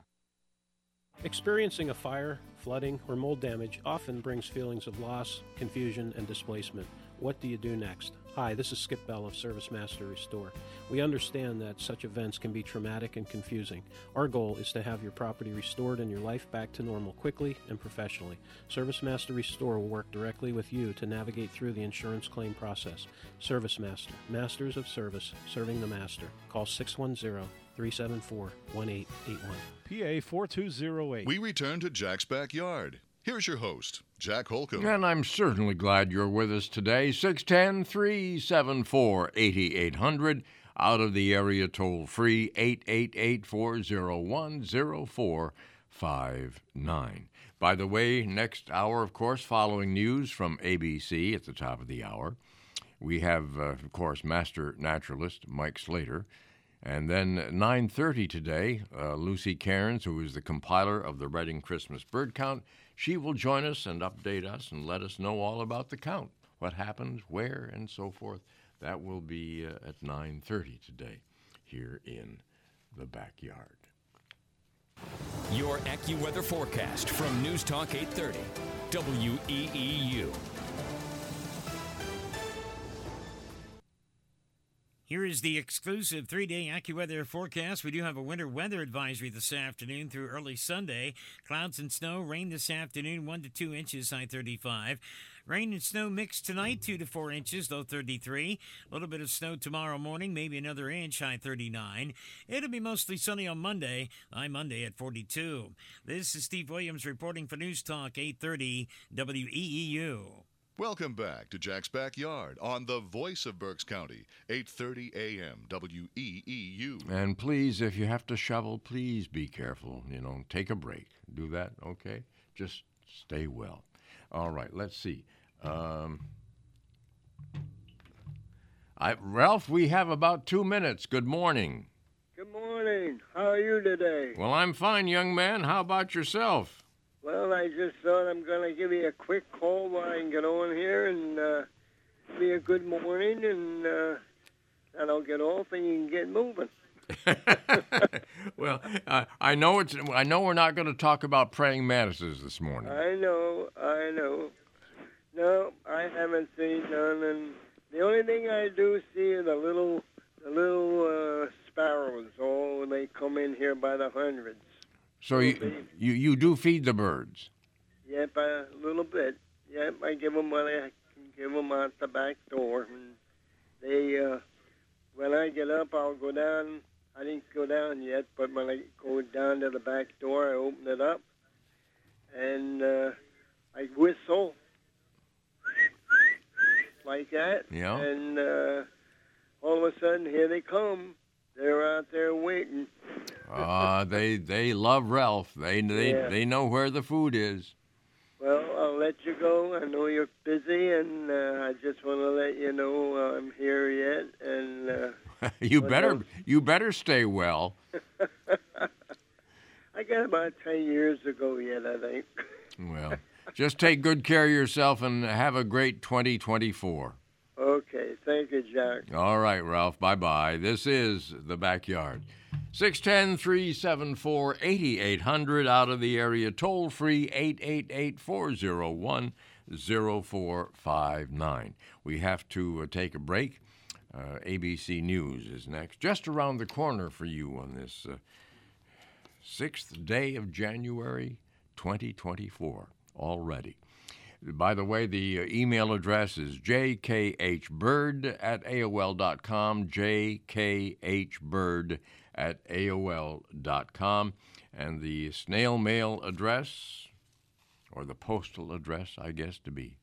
Experiencing a fire, flooding, or mold damage often brings feelings of loss, confusion, and displacement. What do you do next? Hi, this is Skip Bell of Service Master Restore. We understand that such events can be traumatic and confusing. Our goal is to have your property restored and your life back to normal quickly and professionally. Service Master Restore will work directly with you to navigate through the insurance claim process. Service Master, Masters of Service, serving the master. Call 610 374 1881. PA 4208. We return to Jack's Backyard. Here's your host, Jack Holcomb. And I'm certainly glad you're with us today. 610 374 8800. Out of the area toll free 888 401 0459. By the way, next hour, of course, following news from ABC at the top of the hour, we have, uh, of course, master naturalist Mike Slater. And then 9:30 today, uh, Lucy Cairns, who is the compiler of the Reading Christmas Bird Count, she will join us and update us and let us know all about the count, what happened, where, and so forth. That will be uh, at 9:30 today, here in the backyard. Your AccuWeather forecast from News Talk 830, WEEU. Here is the exclusive three day AccuWeather forecast. We do have a winter weather advisory this afternoon through early Sunday. Clouds and snow, rain this afternoon, 1 to 2 inches, high 35. Rain and snow mixed tonight, 2 to 4 inches, low 33. A little bit of snow tomorrow morning, maybe another inch, high 39. It'll be mostly sunny on Monday, high Monday at 42. This is Steve Williams reporting for News Talk 830 WEEU. Welcome back to Jack's Backyard on the voice of Berks County, 8:30 a.m. WEEU. And please, if you have to shovel, please be careful. You know, take a break. Do that, okay? Just stay well. All right, let's see. Um, I, Ralph, we have about two minutes. Good morning. Good morning. How are you today? Well, I'm fine, young man. How about yourself? Well, I just thought I'm going to give you a quick call while I can get on here and uh, be a good morning, and uh, then I'll get off and you can get moving. *laughs* well, uh, I know it's. I know we're not going to talk about praying mantises this morning. I know, I know. No, I haven't seen none, and the only thing I do see are the little, the little uh, sparrows. Oh, they come in here by the hundreds. So you, you you do feed the birds. Yep, a little bit. Yep, I give them what I can give them out the back door, and they. Uh, when I get up, I'll go down. I didn't go down yet, but when I go down to the back door, I open it up, and uh, I whistle like that. Yeah. And uh, all of a sudden, here they come. They're out there waiting. Uh, *laughs* they they love Ralph. They they Yeah. they know where the food is. Well, I'll let you go. I know you're busy, and uh, I just want to let you know I'm here yet. And uh, *laughs* you better else? you better stay well. *laughs* I got about ten years ago yet, I think. Well, just take good care of yourself and have a great 2024. Okay, thank you, Jack. All right, Ralph. Bye bye. This is the backyard. 610 374 8800 out of the area. Toll free 888 401 0459. We have to uh, take a break. Uh, ABC News is next, just around the corner for you on this uh, sixth day of January 2024 already. By the way, the uh, email address is jkhbird at AOL.com, jkhbird at AOL.com, and the snail mail address, or the postal address, I guess, to be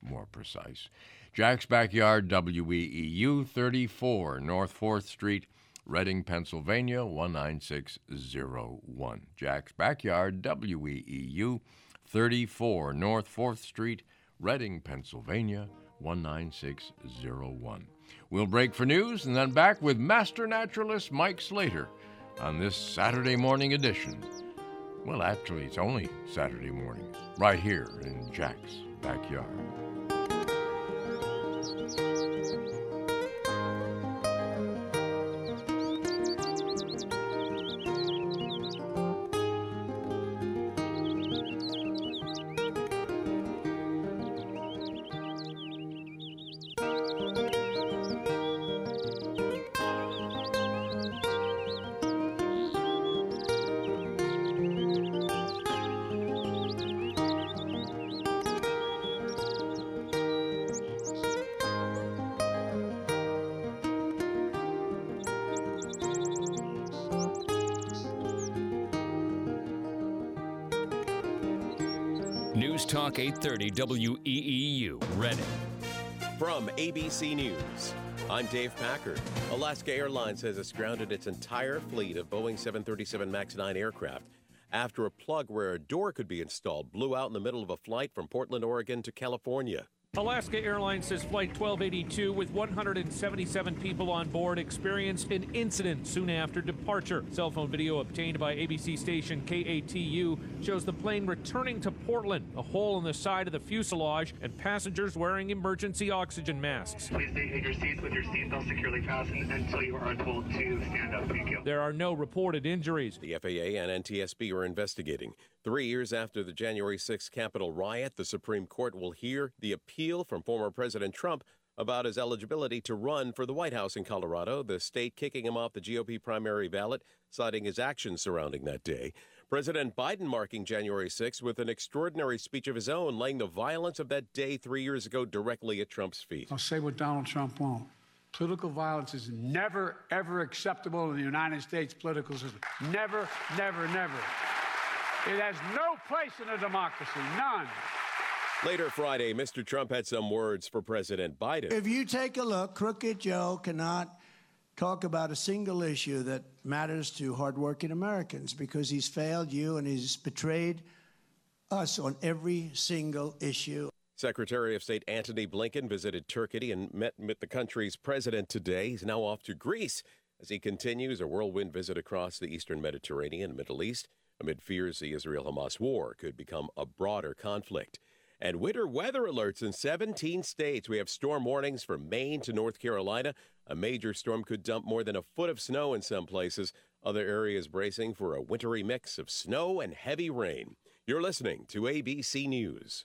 more precise. Jack's Backyard, WEEU 34, North 4th Street, Reading, Pennsylvania 19601. Jack's Backyard, WEEU 34, North 4th Street, Reading, Pennsylvania 19601. We'll break for news and then back with master naturalist Mike Slater on this Saturday morning edition. Well, actually, it's only Saturday mornings, right here in Jack's Backyard. WEEU, Reading. From ABC News, I'm Dave Packer. Alaska Airlines says it's grounded its entire fleet of Boeing 737 MAX 9 aircraft after a plug where a door could be installed blew out in the middle of a flight from Portland, Oregon to California. Alaska Airlines says Flight 1282, with 177 people on board, experienced an incident soon after departure. Cell phone video obtained by ABC station KATU shows the plane returning to Portland, a hole in the side of the fuselage, and passengers wearing emergency oxygen masks. Please stay in your seats with your seatbelt securely fastened until you are told to stand up. Thank you. There are no reported injuries. The FAA and NTSB are investigating. Three years after the January 6th Capitol riot, the Supreme Court will hear the appeal from former President Trump about his eligibility to run for the White House in Colorado, the state kicking him off the GOP primary ballot, citing his actions surrounding that day. President Biden marking January 6th with an extraordinary speech of his own, laying the violence of that day three years ago directly at Trump's feet. I'll say what Donald Trump won't. Political violence is never, ever acceptable in the United States political system. Never, never, never. It has no place in a democracy. None. Later Friday, Mr. Trump had some words for President Biden. If you take a look, Crooked Joe cannot talk about a single issue that matters to hardworking Americans because he's failed you and he's betrayed us on every single issue. Secretary of State Antony Blinken visited Turkey and met with the country's president today. He's now off to Greece as he continues a whirlwind visit across the eastern Mediterranean and Middle East amid fears the Israel Hamas war could become a broader conflict. And winter weather alerts in 17 states. We have storm warnings from Maine to North Carolina. A major storm could dump more than a foot of snow in some places. Other areas bracing for a wintry mix of snow and heavy rain. You're listening to ABC News.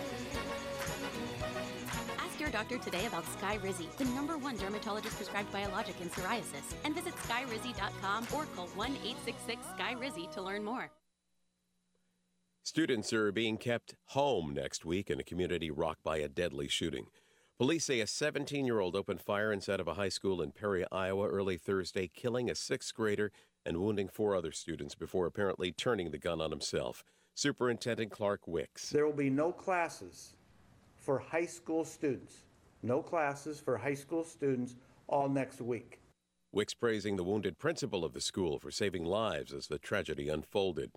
Ask doctor today about Skyrizi, the number one dermatologist prescribed biologic in psoriasis, and visit skyrizi.com or call 1 866 Skyrizi to learn more. Students are being kept home next week in a community rocked by a deadly shooting. Police say a 17 year old opened fire inside of a high school in Perry, Iowa early Thursday, killing a sixth grader and wounding four other students before apparently turning the gun on himself. Superintendent Clark Wicks. There will be no classes for high school students. No classes for high school students all next week. Wicks praising the wounded principal of the school for saving lives as the tragedy unfolded.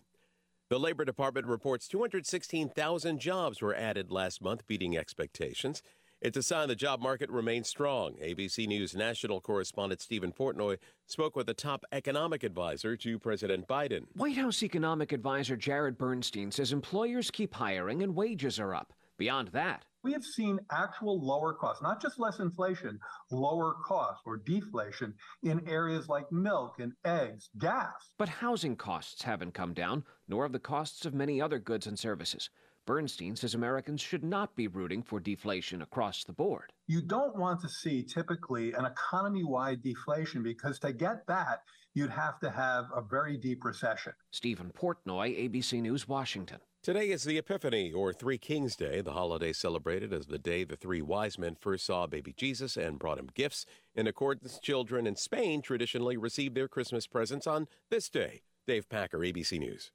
The Labor Department reports 216,000 jobs were added last month, beating expectations. It's a sign the job market remains strong. ABC News national correspondent Stephen Portnoy spoke with the top economic advisor to President Biden. White House economic advisor Jared Bernstein says employers keep hiring and wages are up. Beyond that, we have seen actual lower costs, not just less inflation, lower costs or deflation in areas like milk and eggs, gas. But housing costs haven't come down, nor have the costs of many other goods and services. Bernstein says Americans should not be rooting for deflation across the board. You don't want to see typically an economy wide deflation because to get that, you'd have to have a very deep recession. Stephen Portnoy, ABC News, Washington. Today is the Epiphany, or Three Kings Day, the holiday celebrated as the day the three wise men first saw baby Jesus and brought him gifts. In accordance, children in Spain traditionally receive their Christmas presents on this day. Dave Packer, ABC News.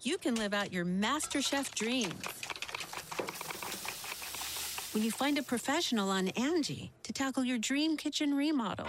You can live out your MasterChef dreams when you find a professional on Angie to tackle your dream kitchen remodel.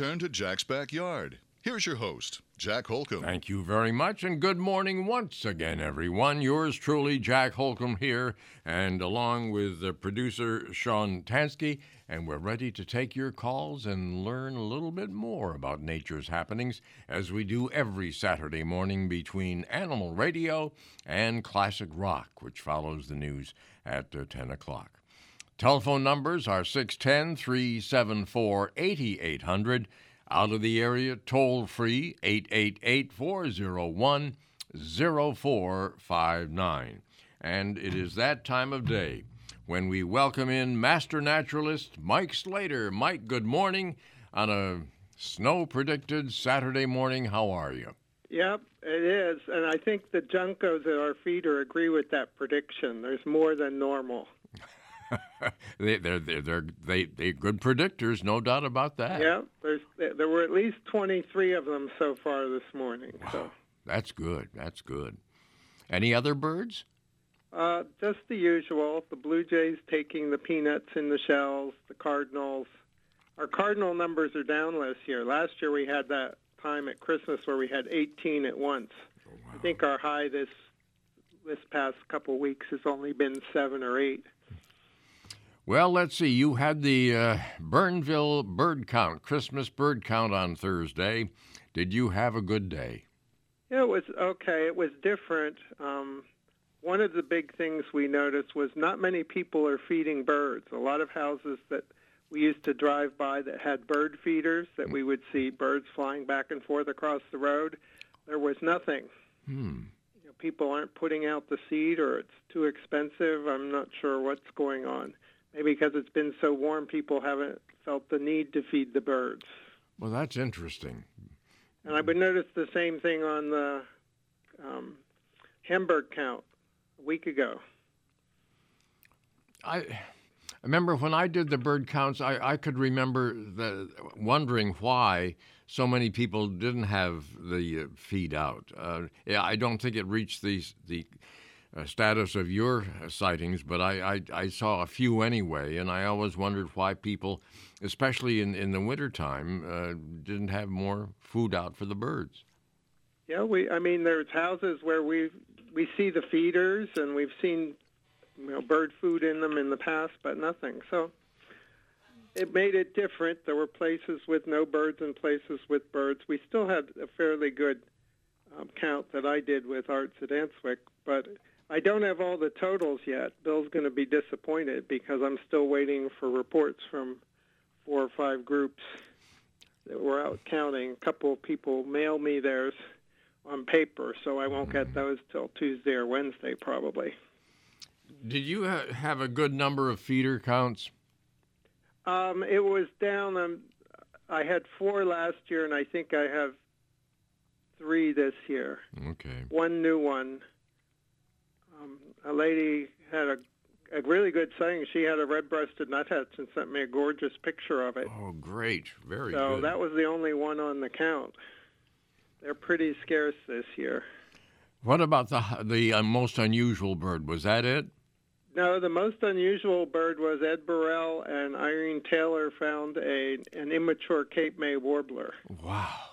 Return to Jack's backyard. Here's your host, Jack Holcomb. Thank you very much, and good morning once again, everyone. Yours truly, Jack Holcomb here, and along with the producer Sean Tansky, and we're ready to take your calls and learn a little bit more about nature's happenings as we do every Saturday morning between Animal Radio and Classic Rock, which follows the news at uh, 10 o'clock. Telephone numbers are 610 374 8800. Out of the area, toll free 888 401 0459. And it is that time of day when we welcome in master naturalist Mike Slater. Mike, good morning on a snow predicted Saturday morning. How are you? Yep, it is. And I think the juncos at our feeder agree with that prediction. There's more than normal. *laughs* they, they're, they're, they're, they, they're good predictors, no doubt about that. Yeah, there's, there were at least 23 of them so far this morning. So That's good. That's good. Any other birds? uh, just the usual. The blue jays taking the peanuts in the shells, the cardinals. Our cardinal numbers are down this year. Last year we had that time at Christmas where we had 18 at once. I think our high this this past couple weeks has only been seven or eight. Well, let's see. You had the uh, Bernville bird count, Christmas bird count on Thursday. Did you have a good day? Yeah, it was okay. It was different. Um, one of the big things we noticed was not many people are feeding birds. A lot of houses that we used to drive by that had bird feeders that we would see birds flying back and forth across the road. There was nothing. Hmm. You know, people aren't putting out the seed or it's too expensive. I'm not sure what's going on. Maybe because it's been so warm, people haven't felt the need to feed the birds. Well, that's interesting. And I would notice the same thing on the um, Hamburg count a week ago. I remember when I did the bird counts, I, I could remember the, wondering why so many people didn't have the uh, feed out. Uh, yeah, I don't think it reached the, the uh, status of your sightings, but I, I, I, saw a few anyway, and I always wondered why people, especially in, in the wintertime, uh, didn't have more food out for the birds. Yeah, we. I mean, there's houses where we we see the feeders, and we've seen you know bird food in them in the past, but nothing. So it made it different. There were places with no birds and places with birds. We still had a fairly good um, count that I did with Arts at Answick, but I don't have all the totals yet. Bill's going to be disappointed because I'm still waiting for reports from four or five groups that were out counting. A couple of people mail me theirs on paper, so I won't get those till Tuesday or Wednesday probably. Did you ha- have a good number of feeder counts? Um, it was down. Um, I had four last year, and I think I have three this year. Okay. One new one. Um, a lady had a, a really good saying. She had a red-breasted nuthatch and sent me a gorgeous picture of it. Oh, great! Very good. so good. that was the only one on the count. They're pretty scarce this year. What about the the uh, most unusual bird? Was that it? No, the most unusual bird was Ed Burrell and Irene Taylor found a an immature Cape May warbler. Wow,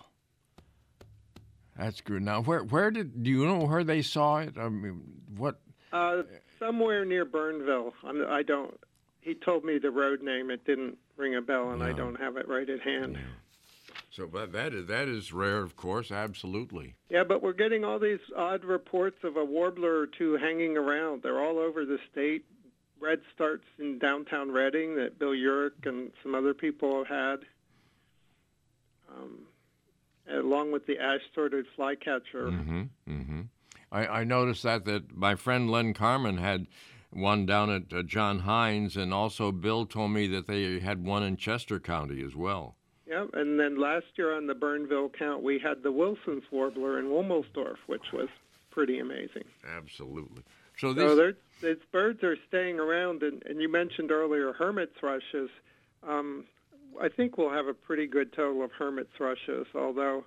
that's good. Now, where where did do you know where they saw it? I mean, what? Uh, somewhere near Bernville. I'm, I don't. He told me the road name. It didn't ring a bell, and I don't have it right at hand. So, but that is that is rare, of course. Absolutely. Yeah, but we're getting all these odd reports of a warbler or two hanging around. They're all over the state. Red starts in downtown Reading that Bill Uhrich and some other people have had, um, along with the ash-throated flycatcher. Mm-hmm. Mm-hmm. I, I noticed that that my friend Len Carmen had one down at uh, John Heinz, and also Bill told me that they had one in Chester County as well. Yeah, and then last year on the Bernville count, we had the Wilson's warbler in Womelsdorf, which was pretty amazing. Absolutely. So So these there, these birds are staying around, and, and you mentioned earlier hermit thrushes. Um, I think we'll have a pretty good total of hermit thrushes, although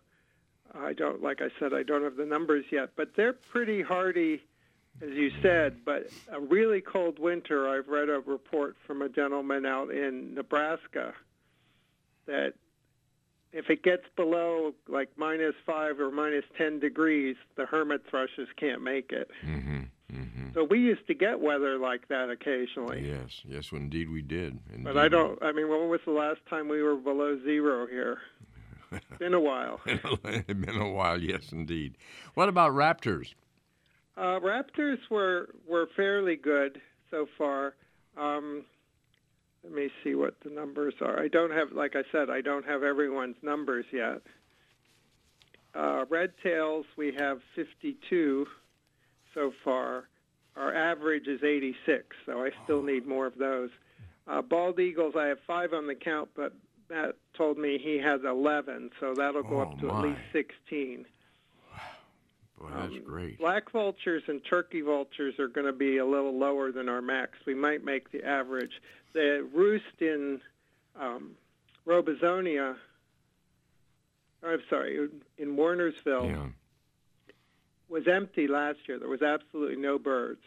I don't, like I said, I don't have the numbers yet. But they're pretty hardy, as you said. But a really cold winter, I've read a report from a gentleman out in Nebraska that if it gets below like minus five or minus ten degrees, the hermit thrushes can't make it. Mm-hmm. Mm-hmm. So we used to get weather like that occasionally. Yes, yes, indeed we did. Indeed. But I don't. I mean, when was the last time we were below zero here? *laughs* Been a while. *laughs* been a while, yes, indeed. What about raptors? Uh, raptors were were fairly good so far. Um, let me see what the numbers are. I don't have, like I said, I don't have everyone's numbers yet. Uh, red tails, we have 52 so far. Our average is 86, so I still need more of those. Uh, bald eagles, I have five on the count, but Matt told me he has 11, so that'll go Oh, up to my. at least 16. Boy, that's Um, great. Black vultures and turkey vultures are going to be a little lower than our max. We might make the average. The roost in um, Robesonia, I'm sorry, in Wernersville, was empty last year. There was absolutely no birds.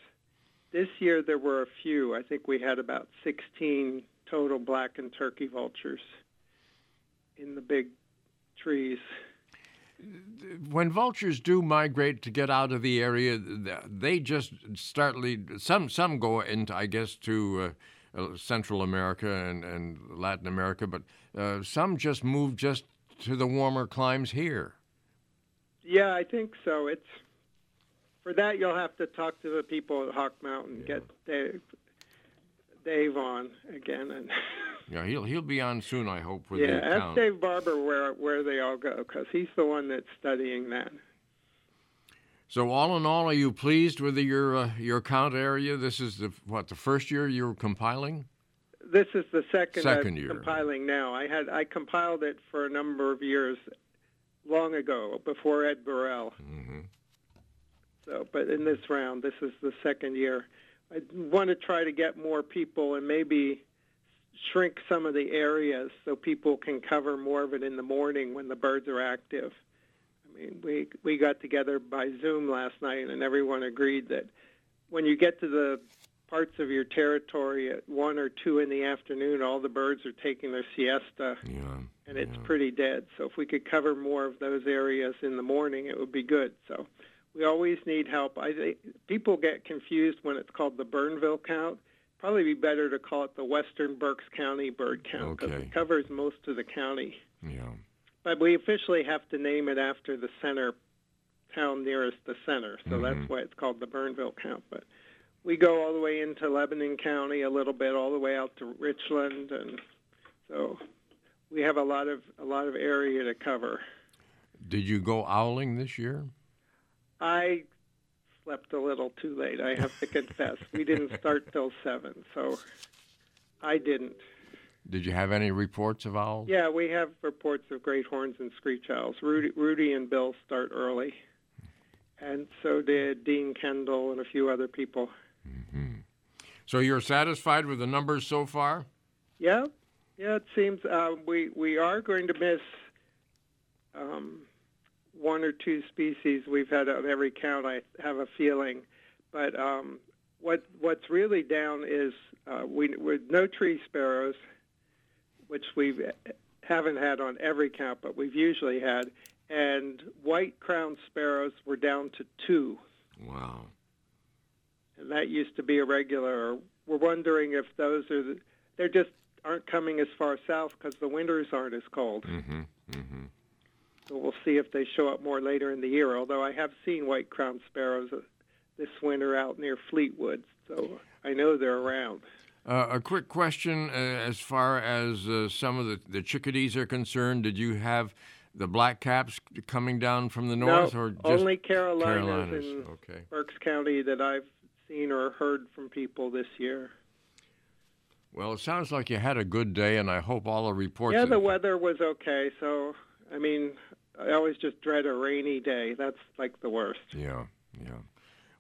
This year there were a few. I think we had about 16 total black and turkey vultures in the big trees. When vultures do migrate to get out of the area, they just start lead. Some some go into, I guess, to uh, uh, Central America and, and Latin America, but uh, some just move just to the warmer climes here. Yeah, I think so. It's for that you'll have to talk to the people at Hawk Mountain, get Dave, Dave on again, and *laughs* Yeah, he'll he'll be on soon, I hope. With yeah, the ask account. Dave Barber where where they all go because he's the one that's studying that. So all in all, are you pleased with the, your uh, your count area? This is the what the first year you're compiling. This is the second, Second year. compiling now. I had I compiled it for a number of years, long ago before Ed Burrell. Mm-hmm. So, but in this round, this is the second year. I want to try to get more people and maybe shrink some of the areas so people can cover more of it in the morning when the birds are active. I mean, we we got together by Zoom last night, and everyone agreed that when you get to the parts of your territory at one or two in the afternoon, all the birds are taking their siesta, and it's pretty dead. So if we could cover more of those areas in the morning, it would be good. So we always need help. I think people get confused when it's called the Bernville count. Probably be better to call it the Western Berks County bird count because Okay. it covers most of the county. Yeah. But we officially have to name it after the center town nearest the center, so that's Mhm. why it's called the Bernville count. But we go all the way into Lebanon County a little bit, all the way out to Richland, and so we have a lot of a lot of area to cover. Did you go owling this year? I slept a little too late. I have to confess. We didn't start till seven, so I didn't. Did you have any reports of owls? Yeah, we have reports of great horns and screech owls. Rudy, Rudy and Bill start early, and so did Dean Kendall and a few other people. So you're satisfied with the numbers so far? Yeah, yeah. It seems uh, we we are going to miss um, one or two species we've had on every count. I have a feeling, but um, what what's really down is uh, we with no tree sparrows, which we haven't had on every count, but we've usually had, and white crowned sparrows were down to two. Wow. and that used to be a regular. We're wondering if those are the, they're just aren't coming as far south because the winters aren't as cold. Mm-hmm. Mm-hmm. So we'll see if they show up more later in the year. Although I have seen white crowned sparrows uh, this winter out near Fleetwood, so I know they're around. Uh, a quick question uh, as far as uh, some of the, the chickadees are concerned. Did you have the black caps coming down from the north, no, or just only Carolinas, Carolinas? in Okay. Berks County that I've seen or heard from people this year. Well, it sounds like you had a good day, and I hope all the reports. Yeah, the weather was okay. So I mean, I always just dread a rainy day. That's like the worst. Yeah, yeah.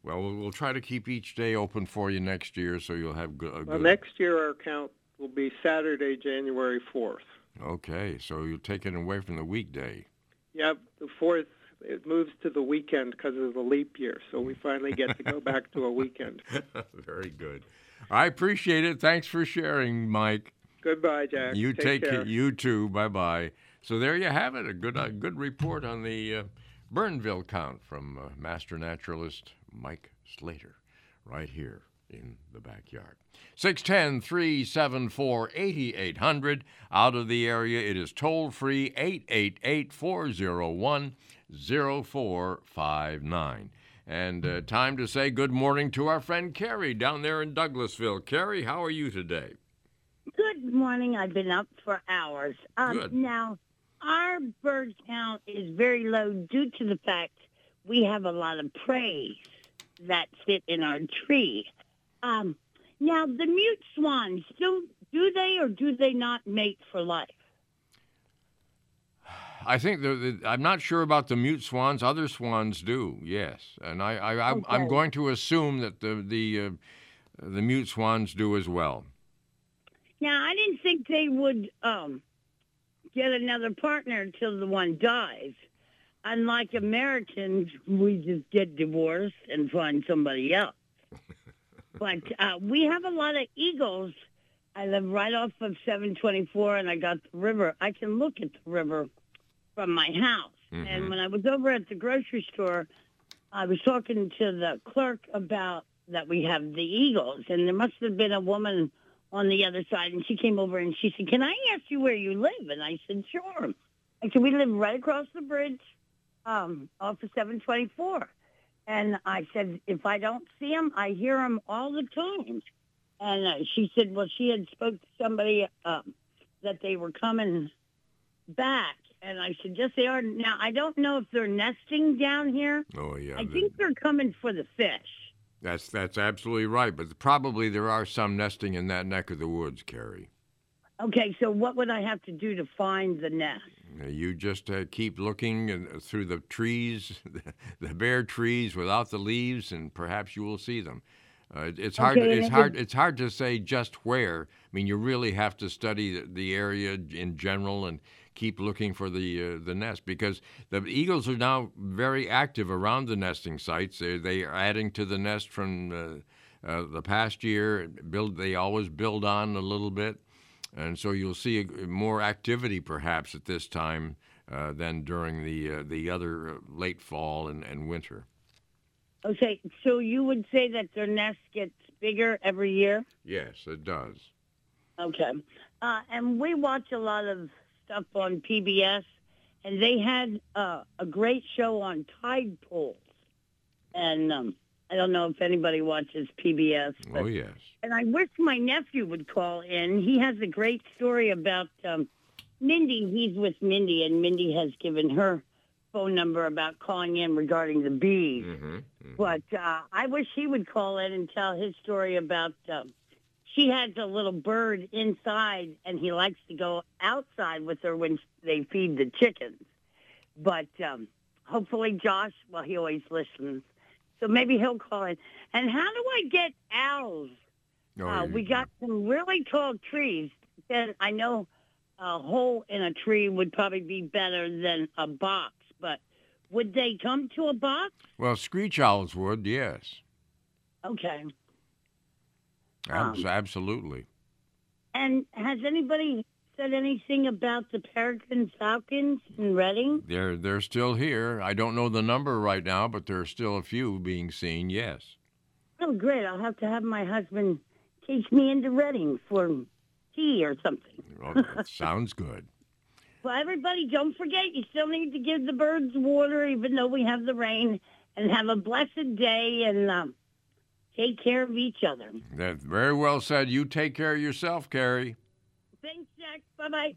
Well, we'll we'll try to keep each day open for you next year, so you'll have good. A Well, good next year our count will be Saturday, January 4th. Okay, so you'll take it away from the weekday. Yep, the 4th, it moves to the weekend because of the leap year. So we finally get to go back to a weekend. *laughs* Very good. I appreciate it. Thanks for sharing, Mike. Goodbye, Jack. You take, take care. it. You too. Bye bye. So there you have it. A good, a good report on the uh, Bernville count from uh, master naturalist Mike Slater, right here in the backyard. 610 374 8800. Out of the area, it is toll free 888 401 0459. And uh, time to say good morning to our friend Carrie down there in Douglasville. Carrie, how are you today? Good morning. I've been up for hours. Um, Good. Now, our bird count is very low due to the fact we have a lot of praise that sit in our tree. Um, now, the mute swans, do, do they or do they not mate for life? I think the, the, I'm not sure about the mute swans. Other swans do, yes, and I, I I'm, I'm Okay. going to assume that the the uh, the mute swans do as well. Now, I didn't think they would um, get another partner until the one dies. Unlike Americans, we just get divorced and find somebody else. *laughs* but uh, we have a lot of eagles. I live right off of 724, and I got the river. I can look at the river from my house. And when I was over at the grocery store, I was talking to the clerk about that we have the eagles, and there must have been a woman on the other side, and she came over and she said, "Can I ask you where you live?" And I said, "Sure." I said, "We live right across the bridge, um, off of 724." And I said, "If I don't see them, I hear them all the time." And uh, she said, "Well, she had spoke to somebody um, that they were coming back." And I said, "Yes, they are." Now I don't know if they're nesting down here. Oh yeah, I think they're coming for the fish. That's that's absolutely right. But probably there are some nesting in that neck of the woods, Carrie. Okay, so what would I have to do to find the nest? Uh, You just uh, keep looking and, through the trees, *laughs* the bare trees without the leaves, and perhaps you will see them. Uh, it's hard. Okay, it's hard. It's hard to say just where. I mean, you really have to study the, the area in general and keep looking for the uh, the nest because the eagles are now very active around the nesting sites. They they are adding to the nest from uh, uh, the past year. Build. They always build on a little bit. And so you'll see more activity perhaps at this time uh, than during the uh, the other uh, late fall and, and winter. Okay, so you would say that their nest gets bigger every year? Yes, it does. Okay. Uh, and we watch a lot of stuff on PBS, and they had uh, a great show on tide pools. And um, I don't know if anybody watches PBS. But, Oh yes. And I wish my nephew would call in. He has a great story about um, Mindy. He's with Mindy, and Mindy has given her phone number about calling in regarding the bees. Mm-hmm. But uh, I wish he would call in and tell his story about. Um, she has a little bird inside, and he likes to go outside with her when they feed the chickens. But um, hopefully, Josh, well, he always listens, so maybe he'll call in. And how do I get owls? Oh, uh, we got some really tall trees. Then I know a hole in a tree would probably be better than a box, but would they come to a box? Well, screech owls would, yes, Okay. Um, absolutely. And has anybody said anything about the peregrine falcons in Reading? They're they're still here. I don't know the number right now, but there are still a few being seen. Yes. Oh, great. I'll have to have my husband take me into Reading for tea or something. Well, *laughs* sounds good. Well, everybody, don't forget, you still need to give the birds water, even though we have the rain, and have a blessed day and um, take care of each other. That's very well said. You take care of yourself, Carrie. Thanks, Jack. Bye bye.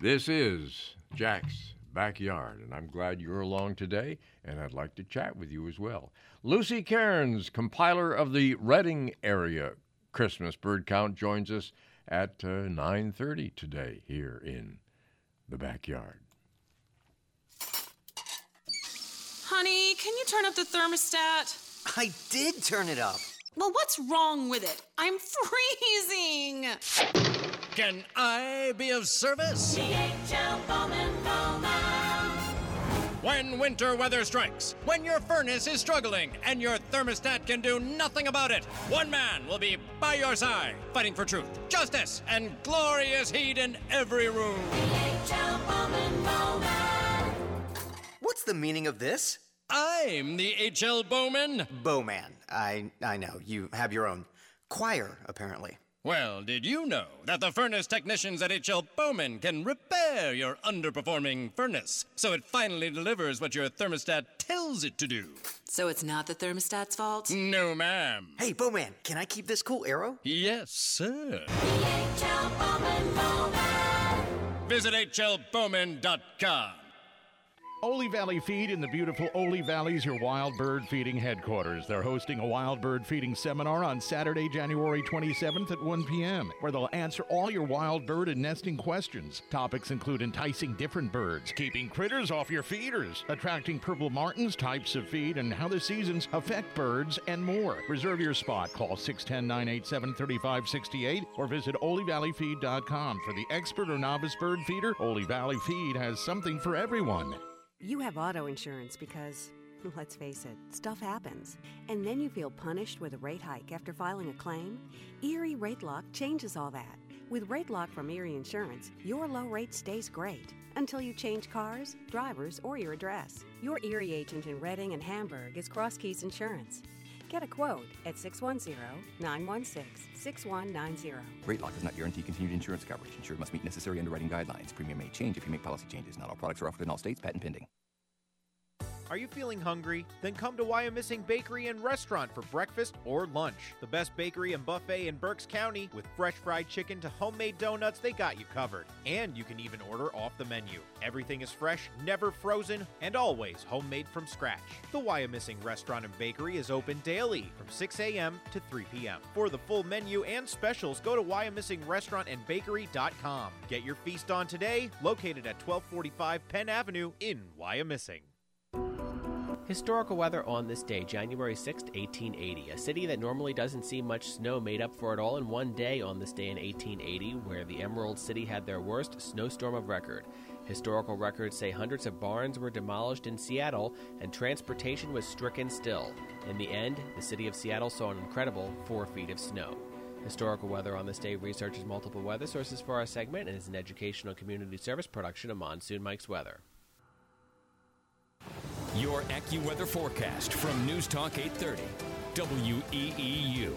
This is Jack's Backyard, and I'm glad you're along today, and I'd like to chat with you as well. Lucy Cairns, compiler of the Reading area Christmas bird count, joins us at uh, 9.30 today here in the backyard. Honey, can you turn up the thermostat? I did turn it up. Well, what's wrong with it? I'm *laughs* freezing. Can I be of service? When winter weather strikes, when your furnace is struggling, and your thermostat can do nothing about it, one man will be by your side, fighting for truth, justice, and glorious heat in every room. What's the meaning of this? I'm the H.L. Bowman. Bowman. I I know. You have your own choir, apparently. Well, did you know that the furnace technicians at H.L. Bowman can repair your underperforming furnace so it finally delivers what your thermostat tells it to do? So it's not the thermostat's fault? No, ma'am. Hey, Bowman, can I keep this cool arrow? Yes, sir. Visit hlbowman.com. Oley Valley Feed in the beautiful Oley Valley is your wild bird feeding headquarters. They're hosting a wild bird feeding seminar on Saturday, January 27th at 1 p.m., where they'll answer all your wild bird and nesting questions. Topics include enticing different birds, keeping critters off your feeders, attracting purple martins, types of feed, and how the seasons affect birds, and more. Reserve your spot. Call 610 987 3568 or visit oleyvalleyfeed.com. For the expert or novice bird feeder, Oley Valley Feed has something for everyone. You have auto insurance because, let's face it, stuff happens. And then you feel punished with a rate hike after filing a claim? Erie Rate Lock changes all that. With Rate Lock from Erie Insurance, your low rate stays great until you change cars, drivers, or your address. Your Erie agent in Reading and Hamburg is Cross Keys Insurance. Get a quote at 610 916 6190. Rate lock does not guarantee continued insurance coverage. Insured must meet necessary underwriting guidelines. Premium may change if you make policy changes. Not all products are offered in all states. Patent pending. Are you feeling hungry? Then come to Wyomissing Bakery and Restaurant for breakfast or lunch. The best bakery and buffet in Berks County with fresh fried chicken to homemade donuts, they got you covered. And you can even order off the menu. Everything is fresh, never frozen, and always homemade from scratch. The Wyomissing Restaurant and Bakery is open daily from 6 a.m. to 3 p.m. For the full menu and specials, go to wyomissingrestaurantandbakery.com. Get your feast on today, located at 1245 Penn Avenue in Wyomissing. Historical weather on this day, January 6, 1880. A city that normally doesn't see much snow made up for it all in one day on this day in 1880, where the Emerald City had their worst snowstorm of record. Historical records say hundreds of barns were demolished in Seattle and transportation was stricken still. In the end, the city of Seattle saw an incredible four feet of snow. Historical weather on this day researches multiple weather sources for our segment and is an educational community service production of Monsoon Mike's Weather. Your AccuWeather forecast from News Talk 830, WEEU.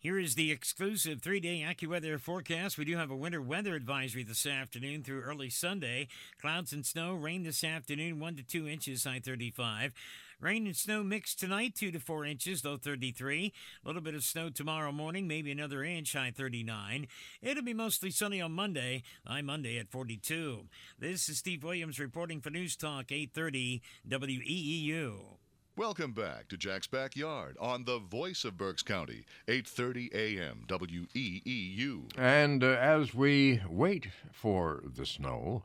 Here is the exclusive three day AccuWeather forecast. We do have a winter weather advisory this afternoon through early Sunday. Clouds and snow, rain this afternoon, 1 to 2 inches, high 35. Rain and snow mixed tonight, 2 to 4 inches, low 33. A little bit of snow tomorrow morning, maybe another inch, high 39. It'll be mostly sunny on Monday, high Monday at 42. This is Steve Williams reporting for News Talk 830 WEEU. Welcome back to Jack's Backyard on the voice of Berks County, 8:30 a.m. WEEU. And uh, as we wait for the snow,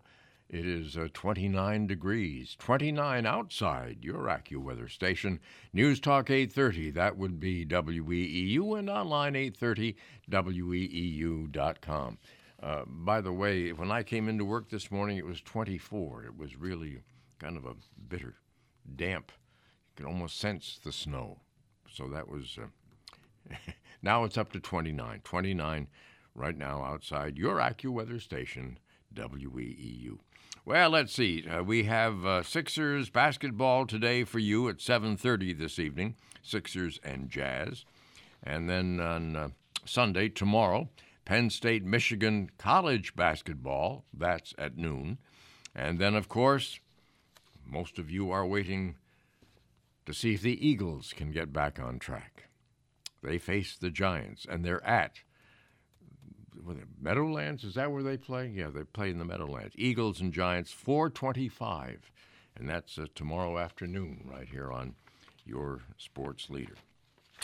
it is uh, 29 degrees, 29 outside your AccuWeather station. News Talk 830, that would be WEEU, and online 830 WEEU.com. Uh, by the way, when I came into work this morning, it was 24. It was really kind of a bitter, damp. You can almost sense the snow. So that was. Uh, *laughs* now it's up to 29. 29 right now outside your AccuWeather station, WEEU. Well, let's see. Uh, we have uh, Sixers basketball today for you at 7:30 this evening. Sixers and Jazz, and then on uh, Sunday tomorrow, Penn State Michigan college basketball. That's at noon, and then of course, most of you are waiting to see if the Eagles can get back on track. They face the Giants, and they're at Meadowlands. Is that where they play? Yeah, they play in the Meadowlands. Eagles and Giants, 425, and that's uh, tomorrow afternoon right here on your sports leader.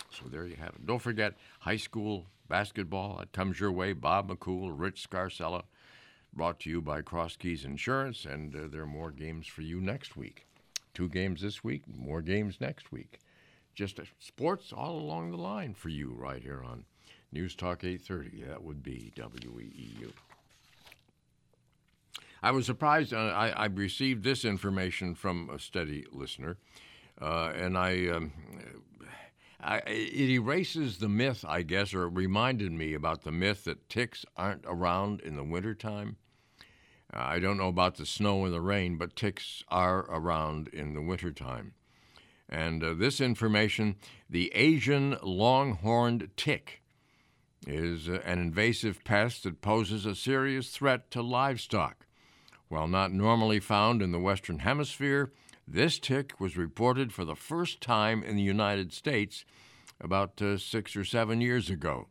So there you have it. Don't forget high school basketball. It comes your way. Bob McCool, Rich Scarcella, brought to you by Cross Keys Insurance, and uh, there are more games for you next week. Two games this week, more games next week. Just sports all along the line for you right here on News Talk 830. That would be WEEU. I was surprised. Uh, I, I, received this information from a steady listener, uh, and I, um, I, it erases the myth, I guess, or reminded me about the myth that ticks aren't around in the wintertime. Uh, I don't know about the snow and the rain, but ticks are around in the wintertime. And uh, this information the Asian longhorned tick is uh, an invasive pest that poses a serious threat to livestock. While not normally found in the Western Hemisphere, this tick was reported for the first time in the United States about uh, six or seven years ago.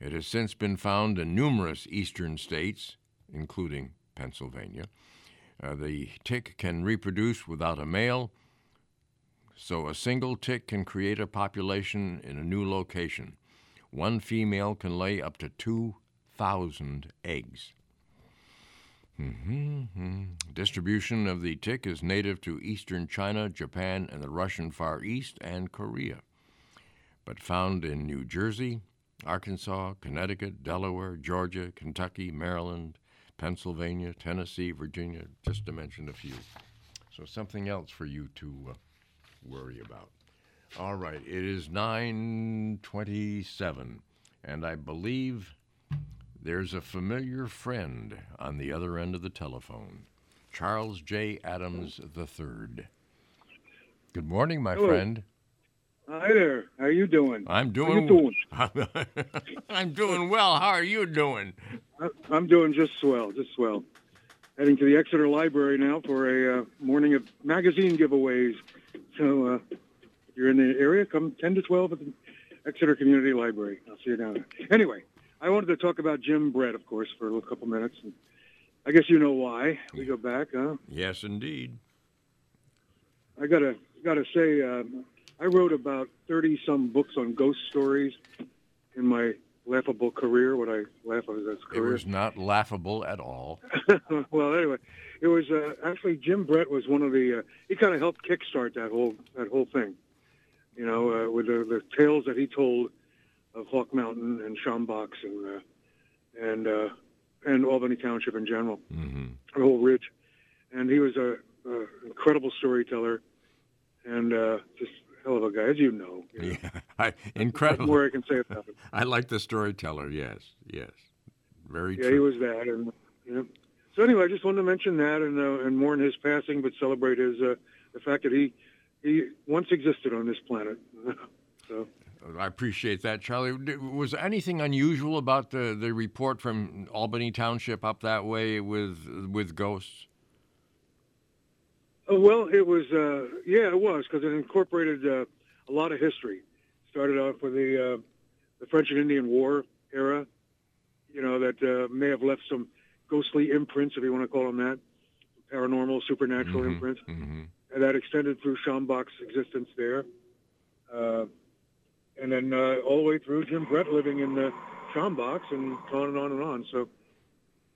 It has since been found in numerous eastern states, including Pennsylvania. Uh, the tick can reproduce without a male, so a single tick can create a population in a new location. One female can lay up to 2,000 eggs. Mm-hmm. Distribution of the tick is native to eastern China, Japan, and the Russian Far East and Korea, but found in New Jersey, Arkansas, Connecticut, Delaware, Georgia, Kentucky, Maryland, Pennsylvania, Tennessee, Virginia, just to mention a few. So something else for you to uh, worry about. All right, it is 927, and I believe there's a familiar friend on the other end of the telephone. Charles J. Adams III. Good morning, my Hello. friend. Hi there. How are you doing? I'm How doing. you doing? *laughs* I'm doing well. How are you doing? I'm doing just swell, just swell. Heading to the Exeter Library now for a uh, morning of magazine giveaways. So uh, you're in the area, come 10 to 12 at the Exeter Community Library. I'll see you down there. Anyway, I wanted to talk about Jim Brett, of course, for a couple minutes. And I guess you know why. We go back, huh? Yes, indeed. I gotta gotta say, um, I wrote about thirty some books on ghost stories in my laughable career. What I laugh at as It career. was not laughable at all. *laughs* well, anyway, it was uh, actually Jim Brett was one of the. Uh, he kind of helped kickstart that whole that whole thing. You know, uh, with the, the tales that he told of Hawk Mountain and Schaumboch's and uh, and uh, and Albany Township in general, mm-hmm. the whole ridge. And he was a, a incredible storyteller and uh, just hell of a guy, as you know. you *laughs* know. Yeah, I, incredible. What more I can say about him. *laughs* I like the storyteller. Yes, yes, very true. Yeah, he true. was that, and you know. So anyway, I just wanted to mention that and uh, and mourn his passing, but celebrate his uh, the fact that he he once existed on this planet. *laughs* so I appreciate that, Charlie. Was anything unusual about the, the report from Albany Township up that way with with ghosts? Oh, well, it was, uh, yeah, it was, because it incorporated uh, a lot of history. Started off with the, uh, the French and Indian War era, you know, that uh, may have left some ghostly imprints, if you want to call them that, paranormal, supernatural Mhm, imprints. mhm. And that extended through Schaumboch's existence there. Uh, and then uh, all the way through Jim Brett living in the Schaumbochs and on and on and on. So,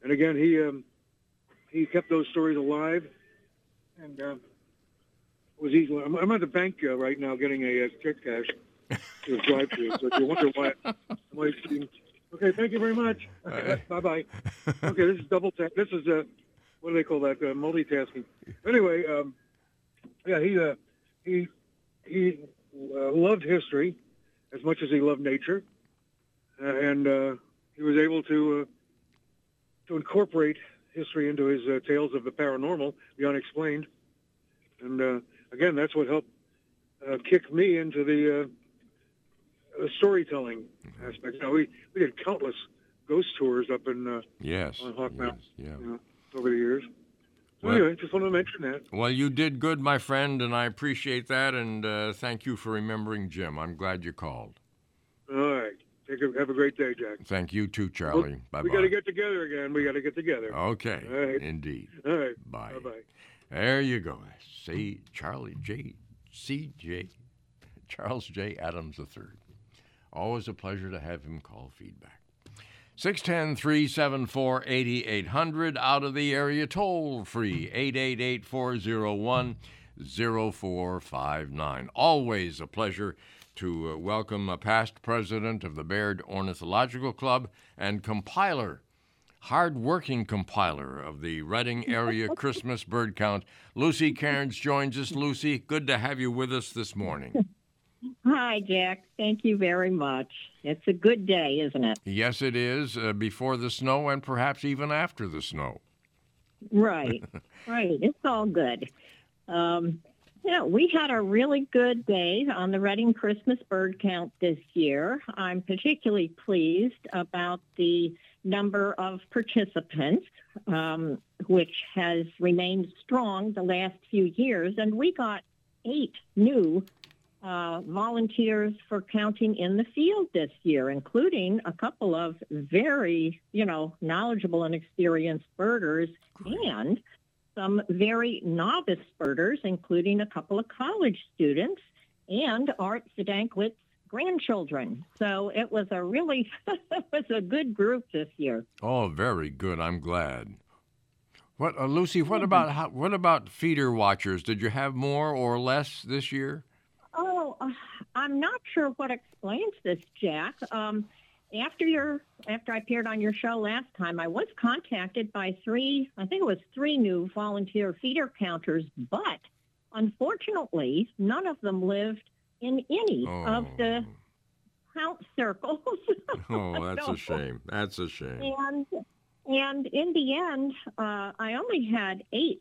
and again, he um, he kept those stories alive and uh, was easily. I'm, I'm at the bank uh, right now getting a, uh check cash to a drive-through. So if you wonder why, being- okay, thank you very much. Okay, bye bye. Okay, this is double tap. This is uh, what do they call that? Uh, multitasking. Anyway, um, yeah, he uh, he he uh, loved history as much as he loved nature, uh, and uh, he was able to uh, to incorporate history into his uh, tales of the paranormal, the unexplained. And uh, again, that's what helped uh, kick me into the, uh, the storytelling aspect. Know, we, we did countless ghost tours up in uh, Yes. on Hawk Mountain yeah. you know, over the years. Well- anyway, just wanted to mention that. Well, you did good, my friend, and I appreciate that. And uh, thank you for remembering Jim. I'm glad you called. All right. Take a, have a great day, Jack. Thank you too, Charlie. Bye we got to get together again. We got to get together. Okay. All right. Indeed. All right. Bye. Bye-bye. There you go. See Charlie J. C. J. Charles J. Adams III. Always a pleasure to have him call feedback. 610 374 8800 out of the area toll free 888 401 0459. Always a pleasure to uh, welcome a past president of the Baird Ornithological Club and compiler hard-working compiler of the Reading area *laughs* Christmas bird count. Lucy Cairns joins us. Lucy, good to have you with us this morning. Hi, Hi, Jack. Thank you very much. It's a good day, isn't it? Yes, it is. Uh, before the snow and perhaps even after the snow. Right, *laughs* right. It's all good. Um, yeah, we had a really good day on the Reading Christmas bird count this year. I'm particularly pleased about the number of participants, um, which has remained strong the last few years, and we got eight new uh, volunteers for counting in the field this year, including a couple of very, you know, knowledgeable and experienced birders and some very novice birders, including a couple of college students and Art Zdankwit's grandchildren. So it was a really *laughs* it was a good group this year. Oh, very good. I'm glad. What, uh, Lucy? What about how, what about feeder watchers? Did you have more or less this year? Oh, *sighs* I'm not sure what explains this, Jack. Um, after your after I appeared on your show last time, I was contacted by three, I think it was three new volunteer feeder counters, but unfortunately, none of them lived in any Oh. of the count circles. *laughs* Oh, that's So- a shame. That's a shame. And and in the end, uh, I only had eight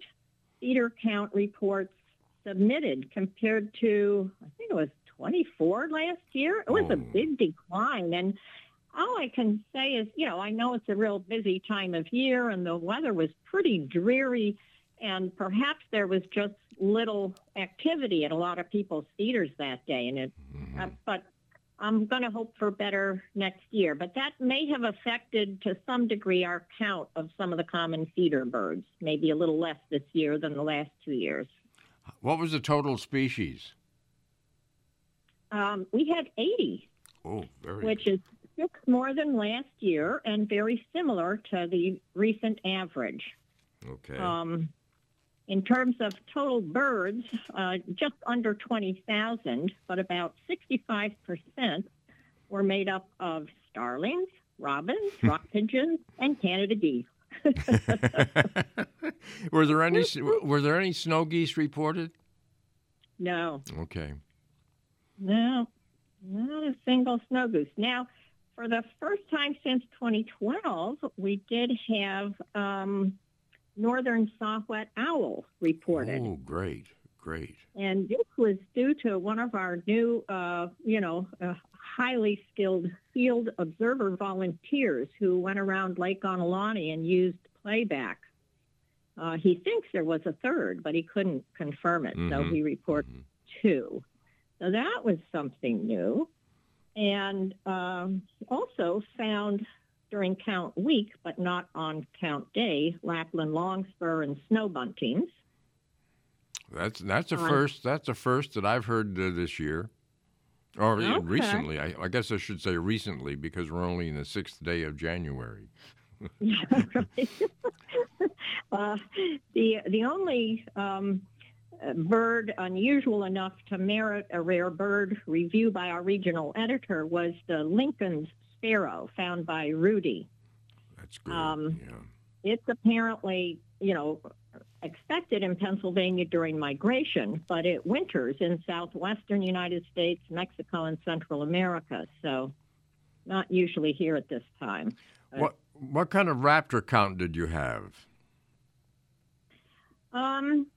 feeder count reports submitted compared to I think it was 24 last year. It was a big decline, and all I can say is, you know, I know it's a real busy time of year, and the weather was pretty dreary, and perhaps there was just little activity at a lot of people's feeders that day, and it. Uh, but I'm going to hope for better next year, but that may have affected to some degree our count of some of the common feeder birds. Maybe a little less this year than the last two years. What was the total species? Um, we had 80, Oh, very. which is six more than last year and very similar to the recent average. Okay. Um, in terms of total birds, uh, just under 20,000, but about 65% were made up of starlings, robins, *laughs* rock pigeons, and Canada geese. *laughs* were there any were there any snow geese reported? No, Okay. no, not a single snow goose. Now, for the first time since 2012, we did have um, northern saw-whet owl reported. Oh, great, great. And this was due to one of our new, uh, you know, uh, highly skilled field observer volunteers who went around Lake Ontelaunee and used playback. Uh, he thinks there was a third, but he couldn't confirm it, so Mhm. he reports two. So that was something new. And um, also found during count week, but not on count day, Lapland longspur and snow buntings. That's that's a first. That's a first that I've heard uh, this year, or Okay. recently. I, I guess I should say recently because we're only in the sixth day of January. *laughs* *laughs* Uh, the the only um, uh, bird unusual enough to merit a rare bird review by our regional editor was the Lincoln's sparrow found by Rudy. That's good. Um, yeah. It's apparently you know expected in Pennsylvania during migration, but it winters in southwestern United States, Mexico, and Central America. So not usually here at this time. What what kind of raptor count did you have? Um,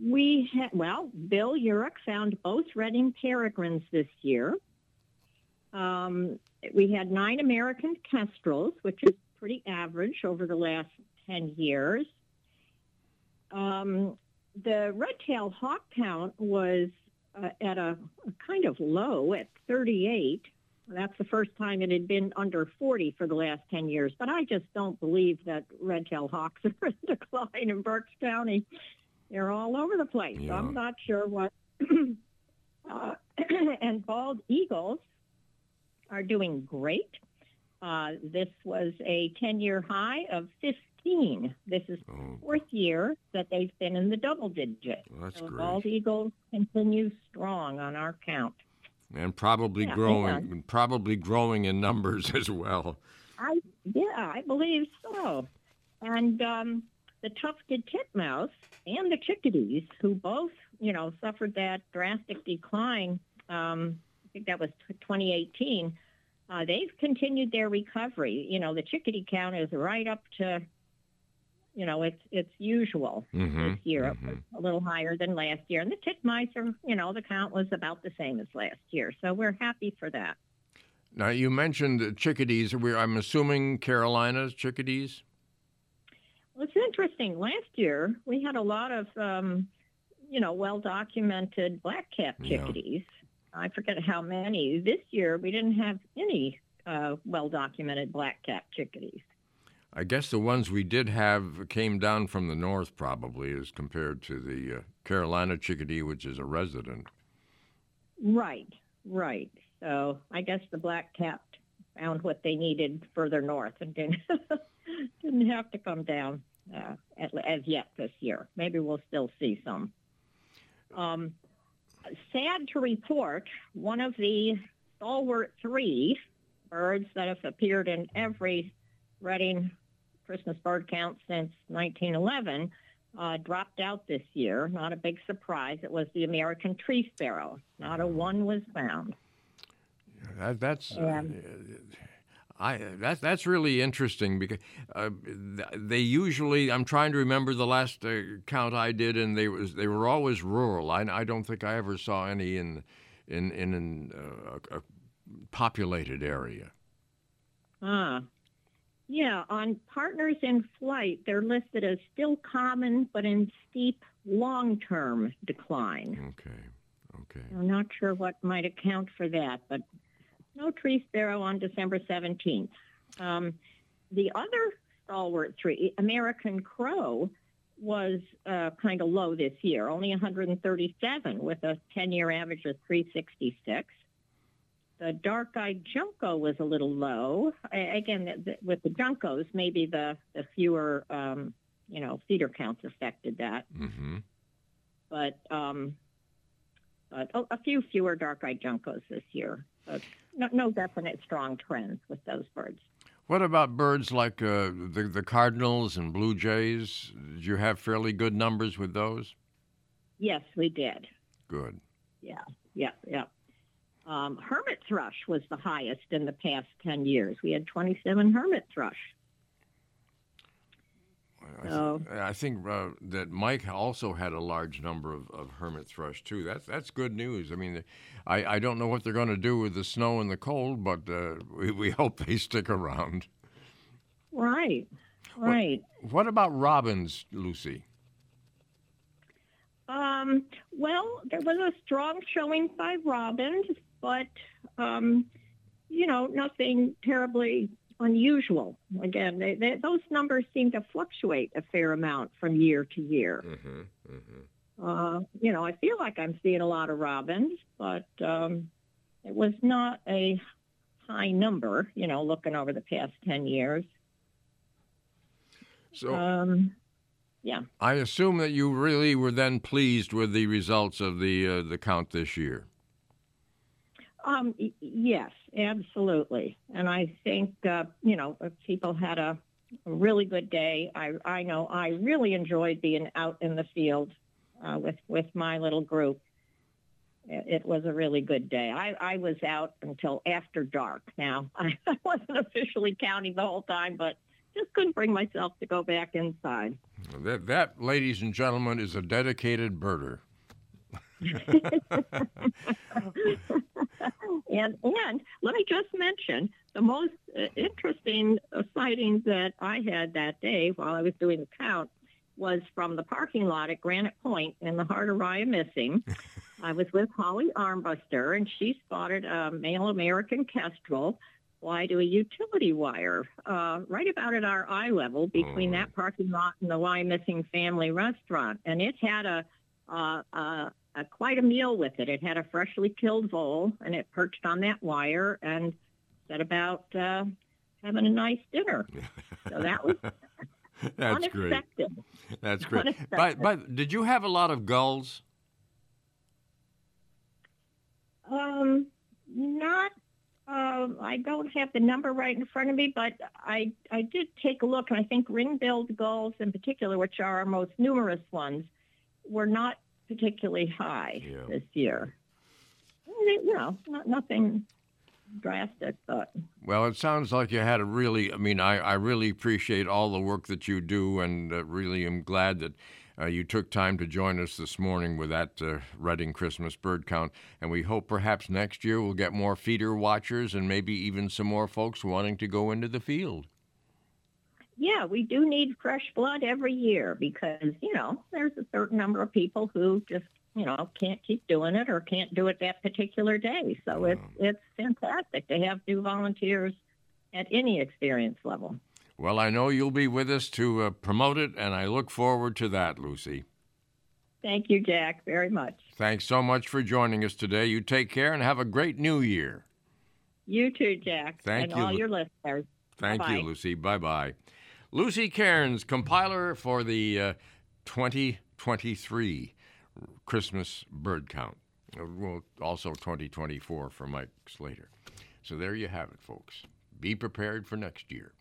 we had, well, Bill Uhrich found both Reading peregrines this year. Um, we had nine American kestrels, which is pretty average over the last 10 years. Um, the red-tailed hawk count was uh, at a, a kind of low at 38. That's the first time it had been under 40 for the last 10 years. But I just don't believe that red-tailed hawks *laughs* are in decline in Berks County. They're all over the place. So I'm not sure what. *clears throat* uh, *clears throat* and bald eagles are doing great. Uh, this was a 10-year high of 15. This is the fourth year that they've been in the double digits. Well, that's so great. bald eagles continue strong on our count. And probably Yeah, growing, and- probably growing in numbers *laughs* as well. I yeah, I believe so. And um, the tufted titmouse and the chickadees, who both you know suffered that drastic decline um, I think that was t- 2018. Uh, they've continued their recovery. You know, the chickadee count is right up to, you know, it's it's usual Mhm, this year, It was a little higher than last year. And the titmice are, you know, the count was about the same as last year. So we're happy for that. Now, you mentioned the chickadees. We- I'm assuming Carolina's chickadees? Well, it's interesting. Last year we had a lot of, um, you know, well documented black-capped Yeah. chickadees. I forget how many. This year we didn't have any uh, well documented black-capped chickadees. I guess the ones we did have came down from the north, probably, as compared to the uh, Carolina chickadee, which is a resident. Right, right. So I guess the black-capped found what they needed further north and didn't *laughs* didn't have to come down uh, as yet this year. Maybe we'll still see some. Um, sad to report, one of the stalwart three birds that have appeared in every Reading Christmas bird count since 1911 uh, dropped out this year. Not a big surprise. It was the American tree sparrow. Not a one was found. That, that's uh, I that's that's really interesting because uh, they usually I'm trying to remember the last uh, count I did and they was they were always rural. I, I don't think I ever saw any in in in an, uh, a, a populated area. Ah. Yeah, on partners in flight, they're listed as still common, but in steep long-term decline. Okay. Okay. I'm not sure what might account for that, but no tree sparrow on December 17th. Um, the other stalwart tree, American crow, was uh, kind of low this year, only 137 with a 10-year average of 366. The dark-eyed junco was a little low. A- Again, th- th- with the juncos, maybe the, the fewer, um, you know, feeder counts affected that. Mm-hmm. But um, but a, a few fewer dark-eyed juncos this year. But no, no definite strong trends with those birds. What about birds like uh, the the cardinals and blue jays? Did you have fairly good numbers with those? Yes, we did. Good. Yeah, yeah, yeah. Um, hermit thrush was the highest in the past 10 years. We had 27 hermit thrush. I, So- I think uh, that Mike also had a large number of, of hermit thrush too. That's that's good news. I mean, I, I don't know what they're going to do with the snow and the cold, but uh, we, we hope they stick around. Right, right. What about robins, Lucy? Um, well, there was a strong showing by robins, but, um, you know, nothing terribly unusual. Again, they, they, those numbers seem to fluctuate a fair amount from year to year. Mm-hmm, mm-hmm. Uh, you know, I feel like I'm seeing a lot of robins, but um, it was not a high number, you know, looking over the past 10 years. So Um, yeah. I assume that you really were then pleased with the results of the uh, the count this year. Um, yes, absolutely. And I think, uh, you know, if people had a, a really good day. I, I know I really enjoyed being out in the field uh, with, with my little group. It, it was a really good day. I, I was out until after dark. Now, *laughs* I wasn't officially counting the whole time, but just couldn't bring myself to go back inside. That, that, ladies and gentlemen, is a dedicated birder. *laughs* and and let me just mention the most uh, interesting uh, sighting that I had that day while I was doing the count was from the parking lot at Granite Point in the heart of Raya Missing. *laughs* I was with Holly Armbruster, and she spotted a male American kestrel fly to a utility wire uh, right about at our eye level between that parking lot and the Y Missing Family Restaurant, and it had a uh, uh, uh, quite a meal with it. It had a freshly killed vole, and it perched on that wire and set about uh, having a nice dinner. *laughs* So that was That's great. unexpected. That's great. Unexpected. But, but did you have a lot of gulls? Um, not. Uh, I don't have the number right in front of me, but I I did take a look, and I think ring-billed gulls, in particular, which are our most numerous ones, were not particularly high this year. you know, not, nothing drastic, but Well, it sounds like you had a really, I mean, I, I really appreciate all the work that you do and uh, really am glad that uh, you took time to join us this morning with that uh, Reading Christmas bird count. And we hope perhaps next year we'll get more feeder watchers and maybe even some more folks wanting to go into the field. Yeah, we do need fresh blood every year because, you know, there's a certain number of people who just, you know, can't keep doing it or can't do it that particular day. So it's it's fantastic to have new volunteers at any experience level. Well, I know you'll be with us to uh, promote it, and I look forward to that, Lucy. Thank you, Jack, very much. Thanks so much for joining us today. You take care and have a great new year. You too, Jack. Thank and you, all your listeners. Thank Bye-bye. you, Lucy. Bye bye. Lucy Cairns, compiler for the uh, 2023 Christmas bird count. Uh, also 2024 for Mike Slater. So there you have it, folks. Be prepared for next year.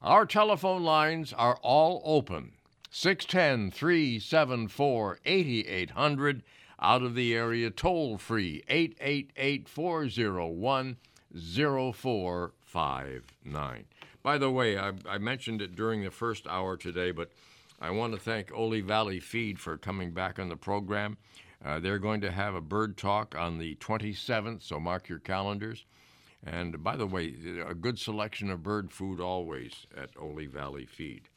Our telephone lines are all open 610 374 8800. Out of the area, toll free 888 401 0459. By the way, I, I mentioned it during the first hour today, but I want to thank Oley Valley Feed for coming back on the program. Uh, they're going to have a bird talk on the 27th, so mark your calendars. And by the way, a good selection of bird food always at Oley Valley Feed.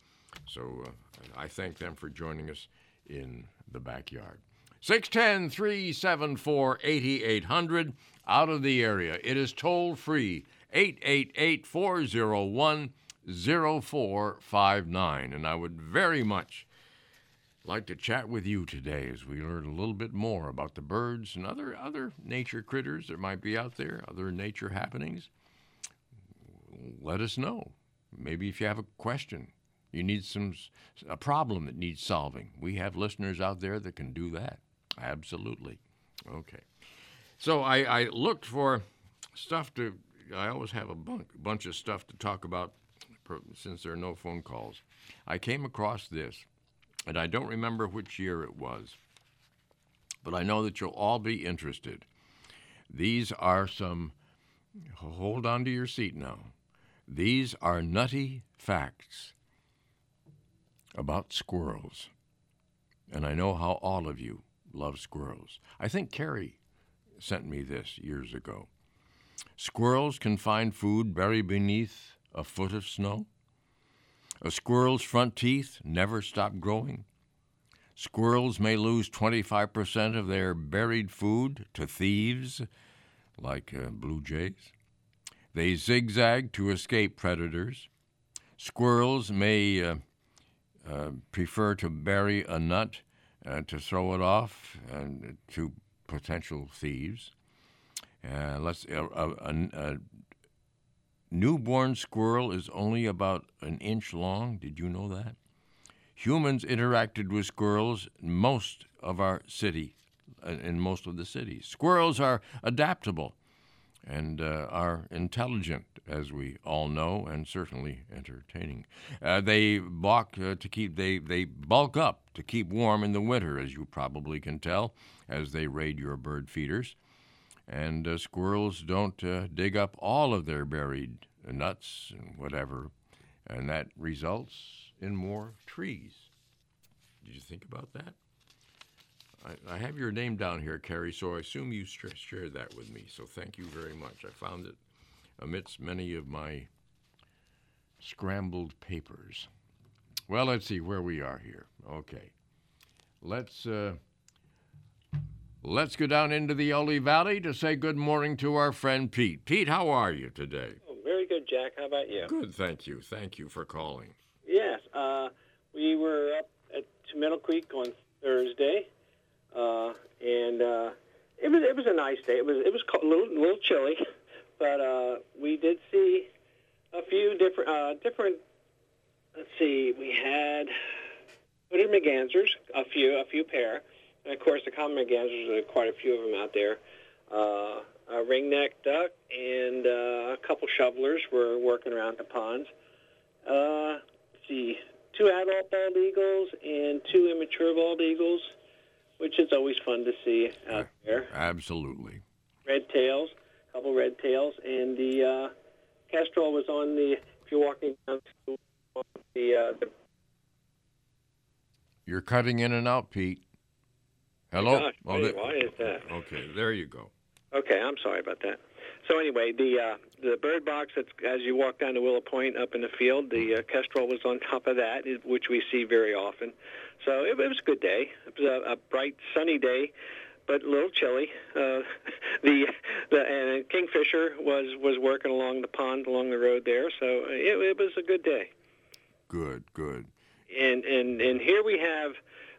So uh, I thank them for joining us in the backyard. 610 374 8800 out of the area. It is toll free 888 401 0459. And I would very much like to chat with you today as we learn a little bit more about the birds and other other nature critters that might be out there, other nature happenings. Let us know. Maybe if you have a question, you need some a problem that needs solving. We have listeners out there that can do that. Absolutely. Okay. So I, I looked for stuff to. I always have a bunk, bunch of stuff to talk about since there are no phone calls. I came across this, and I don't remember which year it was, but I know that you'll all be interested. These are some. Hold on to your seat now. These are nutty facts about squirrels. And I know how all of you love squirrels. I think Carrie sent me this years ago. Squirrels can find food buried beneath a foot of snow. A squirrel's front teeth never stop growing. Squirrels may lose 25% of their buried food to thieves, like uh, blue jays. They zigzag to escape predators. Squirrels may uh, uh, prefer to bury a nut uh, to throw it off to potential thieves. Uh, let's a, a, a, newborn squirrel is only about an inch long. Did you know that? Humans interacted with squirrels in most of our city, uh, in most of the cities. Squirrels are adaptable and uh, are intelligent, as we all know, and certainly entertaining. Uh, they balk uh, to keep they they bulk up to keep warm in the winter, as you probably can tell, as they raid your bird feeders. And uh, squirrels don't uh, dig up all of their buried nuts and whatever, and that results in more trees. Did you think about that? I, I have your name down here, Carrie, so I assume you sh- shared that with me. So thank you very much. I found it amidst many of my scrambled papers. Well, let's see where we are here. Okay. Let's uh, let's go down into the Oley Valley to say good morning to our friend Pete. Pete, how are you today? Oh, very good, Jack. How about you? Good, thank you. Thank you for calling. Yes, uh, we were up at to Middle Creek on Thursday, uh, and uh, it was it was a nice day. It was it was a little, little chilly, but uh, we did see a few different uh, different. Let's see, we had hooded mergansers, a few a few pair, and of course the common mergansers. There are quite a few of them out there. Uh, a ringneck duck and uh, a couple shovelers were working around the ponds. Uh, let's see, two adult bald eagles and two immature bald eagles, which is always fun to see out there. Absolutely. red tails, a couple red tails, and the uh, kestrel was on the. If you're walking down to the, uh, the You're cutting in and out, Pete. Hello. Gosh, Oh, wait, why is that? Okay, there you go. Okay, I'm sorry about that. So anyway, the uh, the bird box that's as you walk down to Willow Point up in the field, the uh, kestrel was on top of that, which we see very often. So it, it was a good day. It was a, a bright, sunny day, but a little chilly. Uh, *laughs* the the and kingfisher was was working along the pond along the road there, so it, it was a good day. Good, good. And and and here we have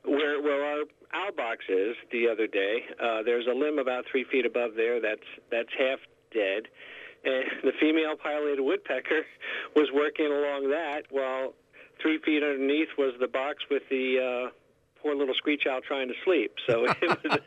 where where our owl box is the other day. Uh, there's a limb about three feet above there that's that's half dead, and *laughs* the female pileated woodpecker was working along that while three feet underneath was the box with the uh, poor little screech owl trying to sleep. So *laughs* it was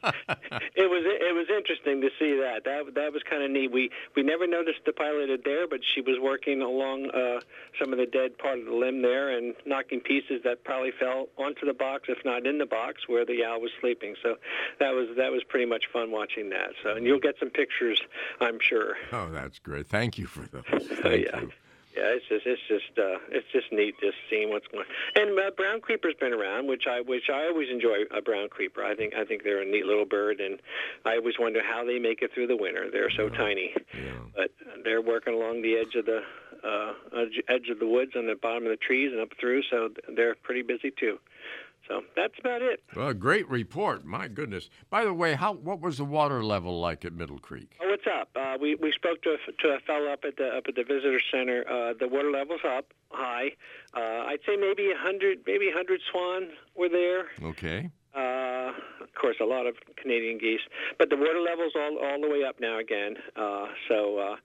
it was it was interesting to see that. That that was kind of neat. We we never noticed the pileated there, but she was working along uh, some of the dead part of the limb there and knocking pieces that probably fell onto the box, if not in the box where the owl was sleeping. So that was that was pretty much fun watching that. So and you'll get some pictures, I'm sure. Oh, that's great. Thank you for those. *laughs* Thank yeah. you. Yeah, it's just it's just uh, it's just neat just seeing what's going. on. And uh, brown creeper's been around, which I which I always enjoy a brown creeper. I think I think they're a neat little bird, and I always wonder how they make it through the winter. They're so tiny, but they're working along the edge of the uh, edge- edge of the woods on the bottom of the trees and up through, so they're pretty busy too. So that's about it. Well, great report. My goodness. By the way, how what was the water level like at Middle Creek? Oh, what's up? Uh, we we spoke to a, to a fellow up at the up at the visitor center. Uh, the water level's up high. Uh, I'd say maybe a hundred, maybe hundred swan were there. Okay. Uh, of course, a lot of Canadian geese, but the water level's all all the way up now again. Uh, so uh,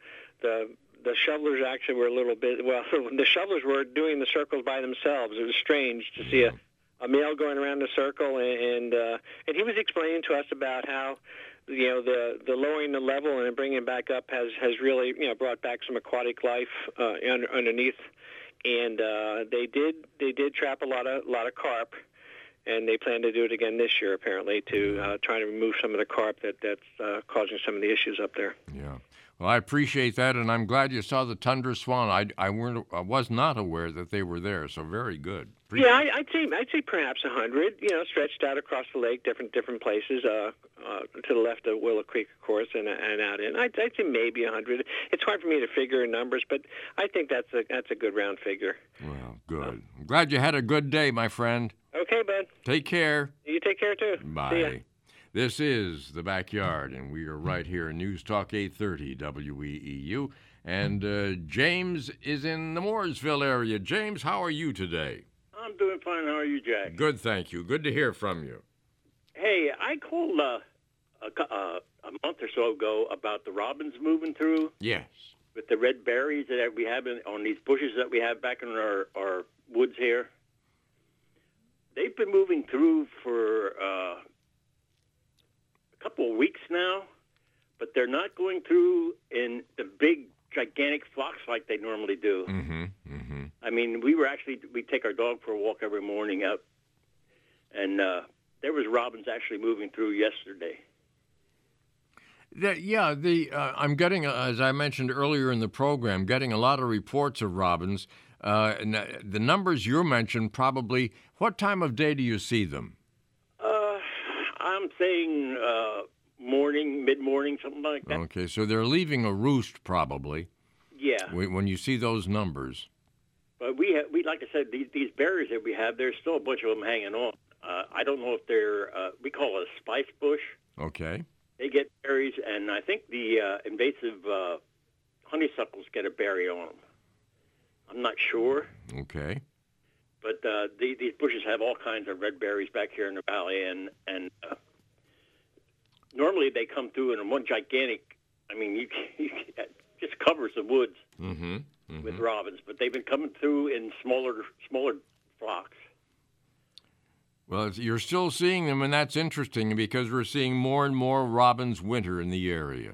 the the shovelers actually were a little bit well. *laughs* The shovelers were doing the circles by themselves. It was strange to see a a male going around the circle, and and, uh, and he was explaining to us about how you know the the lowering the level and bringing it back up has has really you know brought back some aquatic life uh, under, underneath, and uh, they did they did trap a lot of lot of carp. And they plan to do it again this year, apparently, to uh, try to remove some of the carp that that's uh, causing some of the issues up there. Yeah. Well, I appreciate that, and I'm glad you saw the tundra swan. I, I, weren't, I was not aware that they were there, so very good. Yeah, I, I'd say I'd say perhaps a hundred. You know, stretched out across the lake, different different places. Uh, uh, to the left of Willow Creek, of course, and and out in. I'd, I'd say maybe a hundred. It's hard for me to figure in numbers, but I think that's a that's a good round figure. Well, good. I'm glad you had a good day, my friend. Okay, bud. Take care. You take care too. Bye. This is the backyard, and we are right here in News Talk 830 WEEU. And uh, James is in the Mohrsville area. James, how are you today? I'm doing fine. How are you, Jack? Good, thank you. Good to hear from you. Hey, I called uh, a, uh, a month or so ago about the robins moving through Yes. with the red berries that we have in, on these bushes that we have back in our, our woods here. They've been moving through for uh, a couple of weeks now, but they're not going through in the big, gigantic flocks like they normally do. Mm-hmm. I mean, we were actually we take our dog for a walk every morning out, and uh, there was robins actually moving through yesterday. The, yeah, the uh, I'm getting, uh, as I mentioned earlier in the program, getting a lot of reports of robins. Uh, and uh, the numbers you mentioned probably. What time of day do you see them? Uh, I'm saying uh, morning, mid morning, something like that. Okay, so they're leaving a roost probably. Yeah, when you see those numbers. But we have, we like I said, these, these berries that we have, there's still a bunch of them hanging on. Uh, I don't know if they're uh, we call it a spice bush. Okay. They get berries, and I think the uh, invasive uh, honeysuckles get a berry on them. I'm not sure. Okay. But uh, the, these bushes have all kinds of red berries back here in the valley, and and uh, normally they come through in one gigantic. I mean, *laughs* you, you it just covers the woods Mm-hmm. With robins, but they've been coming through in smaller smaller flocks. Well, you're still seeing them, and that's interesting because we're seeing more and more robins winter in the area.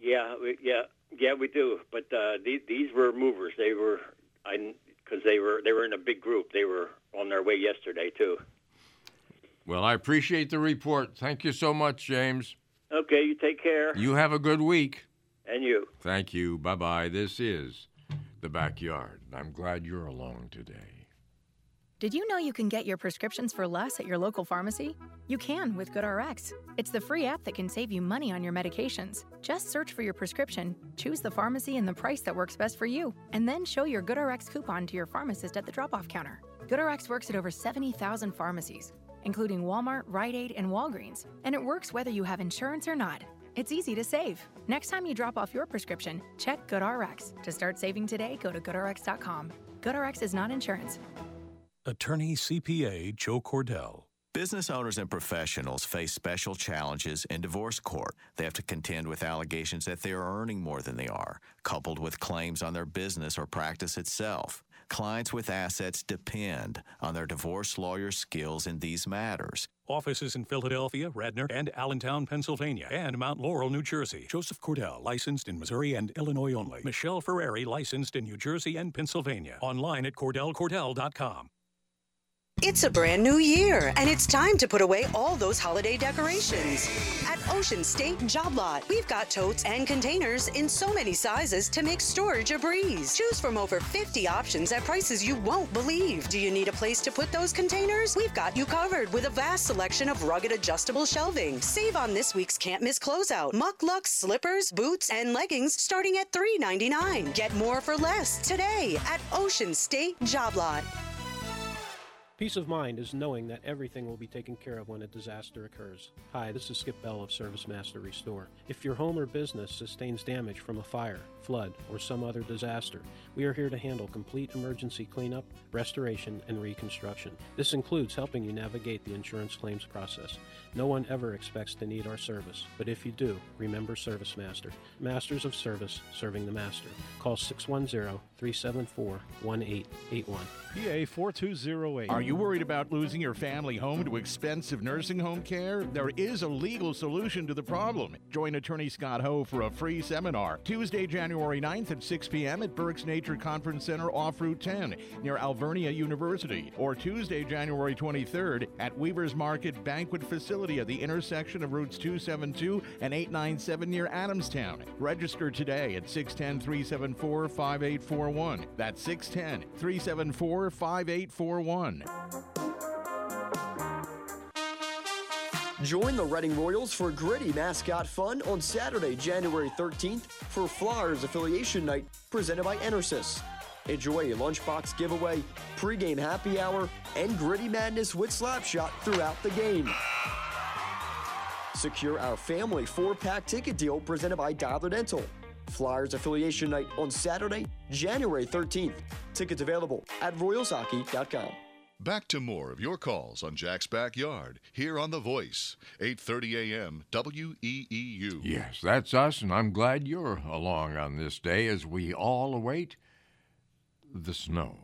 Yeah, we, yeah, yeah, we do. But uh, these, these were movers. They were, I because they were they were in a big group. They were on their way yesterday too. Well, I appreciate the report. Thank you so much, James. Okay, you take care. You have a good week. And you. Thank you. Bye bye. This is The Backyard. I'm glad you're along today. Did you know you can get your prescriptions for less at your local pharmacy? You can with GoodRx. It's the free app that can save you money on your medications. Just search for your prescription, choose the pharmacy and the price that works best for you, and then show your GoodRx coupon to your pharmacist at the drop off counter. GoodRx works at over 70,000 pharmacies, including Walmart, Rite Aid, and Walgreens, and it works whether you have insurance or not. It's easy to save. Next time you drop off your prescription, check GoodRx. To start saving today, go to goodrx.com. GoodRx is not insurance. Attorney CPA Joe Cordell. Business owners and professionals face special challenges in divorce court. They have to contend with allegations that they are earning more than they are, coupled with claims on their business or practice itself. Clients with assets depend on their divorce lawyer skills in these matters. Offices in Philadelphia, Radnor, and Allentown, Pennsylvania, and Mount Laurel, New Jersey. Joseph Cordell, licensed in Missouri and Illinois only. Michelle Ferrari, licensed in New Jersey and Pennsylvania. Online at CordellCordell.com. It's a brand new year, and it's time to put away all those holiday decorations. At Ocean State Job Lot, we've got totes and containers in so many sizes to make storage a breeze. Choose from over 50 options at prices you won't believe. Do you need a place to put those containers? We've got you covered with a vast selection of rugged adjustable shelving. Save on this week's can't miss closeout. Muk Luks slippers, boots, and leggings starting at $3.99. Get more for less today at Ocean State Job Lot. Peace of mind is knowing that everything will be taken care of when a disaster occurs. Hi, this is Skip Bell of Service Master Restore. If your home or business sustains damage from a fire, flood, or some other disaster, we are here to handle complete emergency cleanup, restoration, and reconstruction. This includes helping you navigate the insurance claims process. No one ever expects to need our service, but if you do, remember Service Master. Masters of Service, serving the master. Call 610 374 1881. PA 4208. Are you worried about losing your family home to expensive nursing home care? There is a legal solution to the problem. Join attorney Scott Ho for a free seminar Tuesday, January 9th at 6 p.m. at Berks Nature Conference Center off Route 10 near Alvernia University, or Tuesday, January 23rd at Weaver's Market Banquet Facility at the intersection of routes 272 and 897 near Adamstown. Register today at 610 374 5841. That's 610 374 5841. Join the Reading Royals for gritty mascot fun on Saturday, January 13th for Flyers Affiliation Night presented by Enersys. Enjoy a lunchbox giveaway, pregame happy hour, and gritty madness with Slapshot throughout the game. Secure our family four-pack ticket deal presented by Dollar Dental. Flyers Affiliation Night on Saturday, January 13th. Tickets available at royalshockey.com. Back to more of your calls on Jack's Backyard here on The Voice, 8:30 a.m. WEEU. Yes, that's us, and I'm glad you're along on this day as we all await the snow.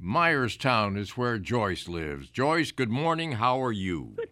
Myerstown is where Joyce lives. Joyce, good morning. How are you? Good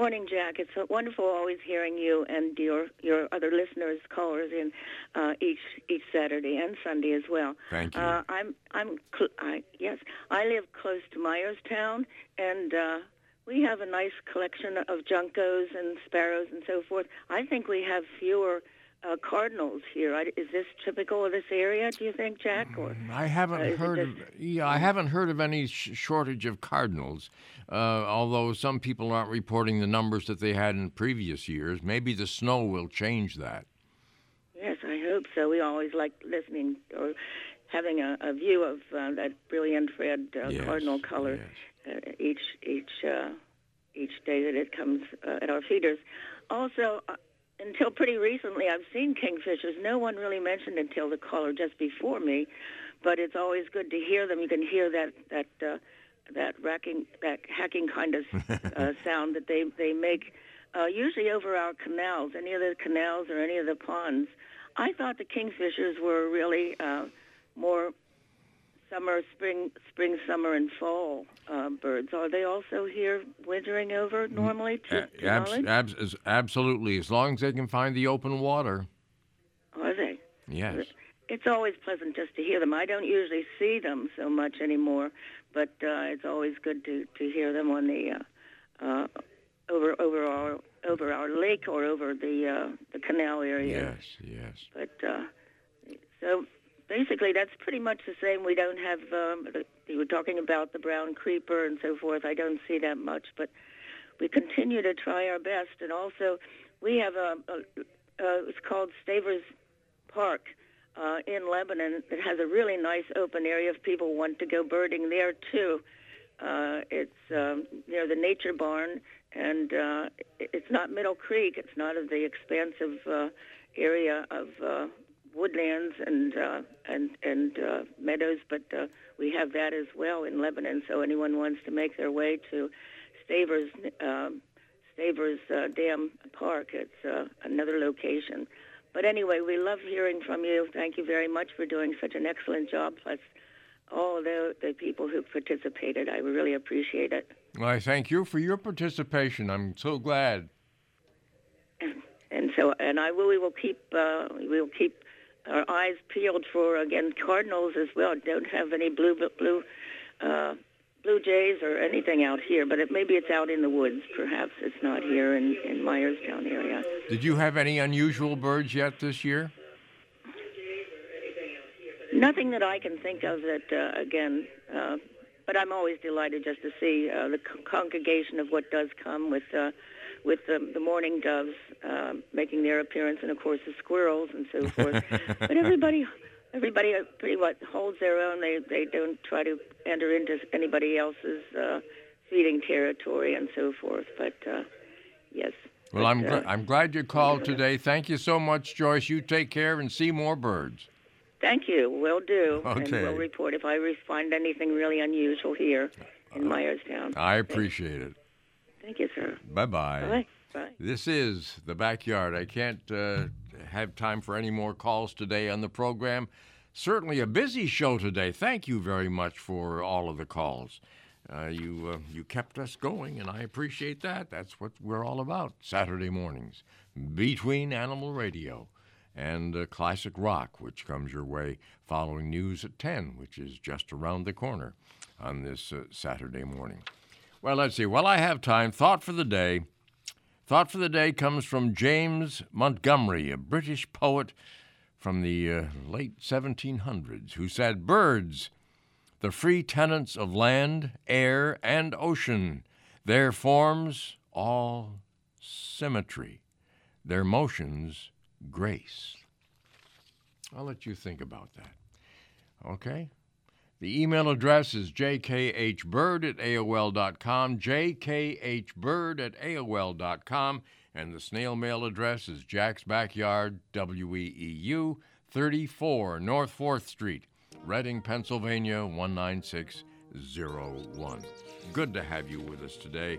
morning, Jack. It's wonderful always hearing you and your your other listeners, callers in uh, each each Saturday and Sunday as well. Thank you. Uh, I'm I'm cl- I, yes, I live close to Myerstown, and uh, we have a nice collection of juncos and sparrows and so forth. I think we have fewer. Uh, cardinals here. Is this typical of this area? Do you think, Jack? Or I haven't uh, heard of yeah, I haven't heard of any sh- shortage of cardinals. Uh, although some people aren't reporting the numbers that they had in previous years. Maybe the snow will change that. Yes, I hope so. We always like listening or having a, a view of uh, that brilliant red uh, Yes, cardinal color uh, each each uh, each day that it comes uh, at our feeders. Also, until pretty recently, I've seen kingfishers. No one really mentioned until the caller just before me, but it's always good to hear them. You can hear that that uh, that racking, that hacking kind of *laughs* uh, sound that they they make, uh, usually over our canals, any of the canals or any of the ponds. I thought the kingfishers were really uh, more summer, spring, spring, summer, and fall uh, birds. Are they also here wintering over normally? To, to abs- knowledge? abs- absolutely, as long as they can find the open water. Are they? Yes. It's always pleasant just to hear them. I don't usually see them so much anymore, but uh, it's always good to, to hear them on the uh, uh, over over our over our lake or over the uh, the canal area. Yes, yes. But uh, so basically, that's pretty much the same. We don't have. Um, you were talking about the brown creeper and so forth. I don't see that much, but we continue to try our best. And also, we have a, a uh, it's called Stoever's Park uh, in Lebanon. It has a really nice open area if people want to go birding there too. Uh, it's um, near the Nature Barn, and uh, it's not Middle Creek. It's not of the expansive uh, area of uh, woodlands and uh, and and uh, meadows, but uh, we have that as well in Lebanon. So anyone wants to make their way to Stoever's um, Stoever's uh, Dam Park, it's uh, another location. But anyway, we love hearing from you. Thank you very much for doing such an excellent job. Plus, all the, the people who participated. I really appreciate it. Well, I thank you for your participation. I'm so glad. And so, and I will, we will keep uh, we will keep our eyes peeled for again cardinals as well. Don't have any blue blue uh, blue jays or anything out here, but it, maybe it's out in the woods. Perhaps it's not here in in Myerstown area. Did you have any unusual birds yet this year? Nothing that I can think of that, uh, again, uh, but I'm always delighted just to see uh, the c- congregation of what does come with uh, with the, the mourning doves uh, making their appearance, and of course the squirrels and so *laughs* forth. but everybody, everybody uh, pretty much holds their own. They they don't try to enter into anybody else's uh, feeding territory and so forth. But uh, yes. Well, but, I'm uh, gl- I'm glad you called today. Thank you so much, Joyce. You take care and see more birds. Thank you. Will do. And Okay. we'll report if I find anything really unusual here in Myerstown. I appreciate it. Thank you, sir. Bye bye. Bye. This is the backyard. I can't uh, have time for any more calls today on the program. Certainly a busy show today. Thank you very much for all of the calls. Uh, you uh, you kept us going, and I appreciate that. That's what we're all about. Saturday mornings between Animal Radio and uh, Classic Rock, which comes your way following news at 10, which is just around the corner on this uh, Saturday morning. Well, let's see. While I have time, thought for the day. Thought for the day comes from James Montgomery, a British poet from the uh, late 1700s, who said, Birds, the free tenants of land, air, and ocean, their forms all symmetry, their motions grace. I'll let you think about that. Okay? The email address is jkhbird at AOL.com, jkhbird at AOL.com, and the snail mail address is Jack's Backyard, WEEU, 34 North 4th Street, Reading, Pennsylvania, 19601. Good to have you with us today,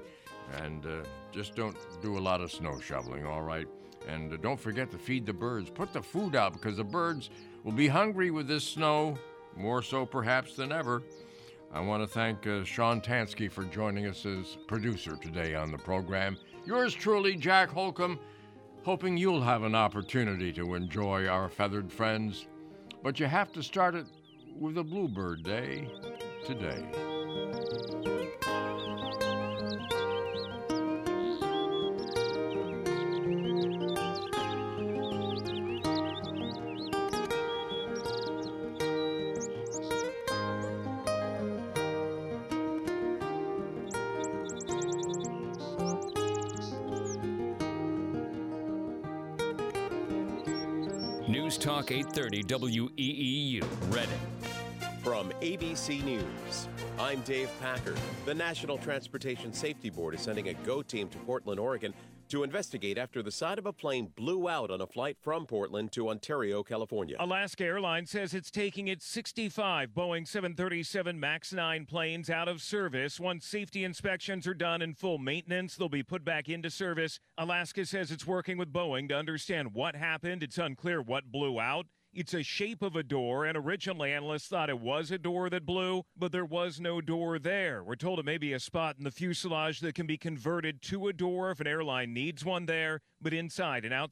and uh, just don't do a lot of snow shoveling, all right? And uh, don't forget to feed the birds. Put the food out because the birds will be hungry with this snow, more so perhaps than ever. I want to thank uh, Sean Tansky for joining us as producer today on the program. Yours truly, Jack Holcomb, hoping you'll have an opportunity to enjoy our feathered friends. But you have to start it with a Bluebird Day today. Talk 830 WEEU, Reading. From ABC News, I'm Dave Packer. The National Transportation Safety Board is sending a GO team to Portland, Oregon to investigate after the side of a plane blew out on a flight from Portland to Ontario, California. Alaska Airlines says it's taking its 65 Boeing 737 MAX 9 planes out of service. Once safety inspections are done and full maintenance, they'll be put back into service. Alaska says it's working with Boeing to understand what happened. It's unclear what blew out. It's a shape of a door, and originally analysts thought it was a door that blew, but there was no door there. We're told it may be a spot in the fuselage that can be converted to a door if an airline needs one there, but inside and outside.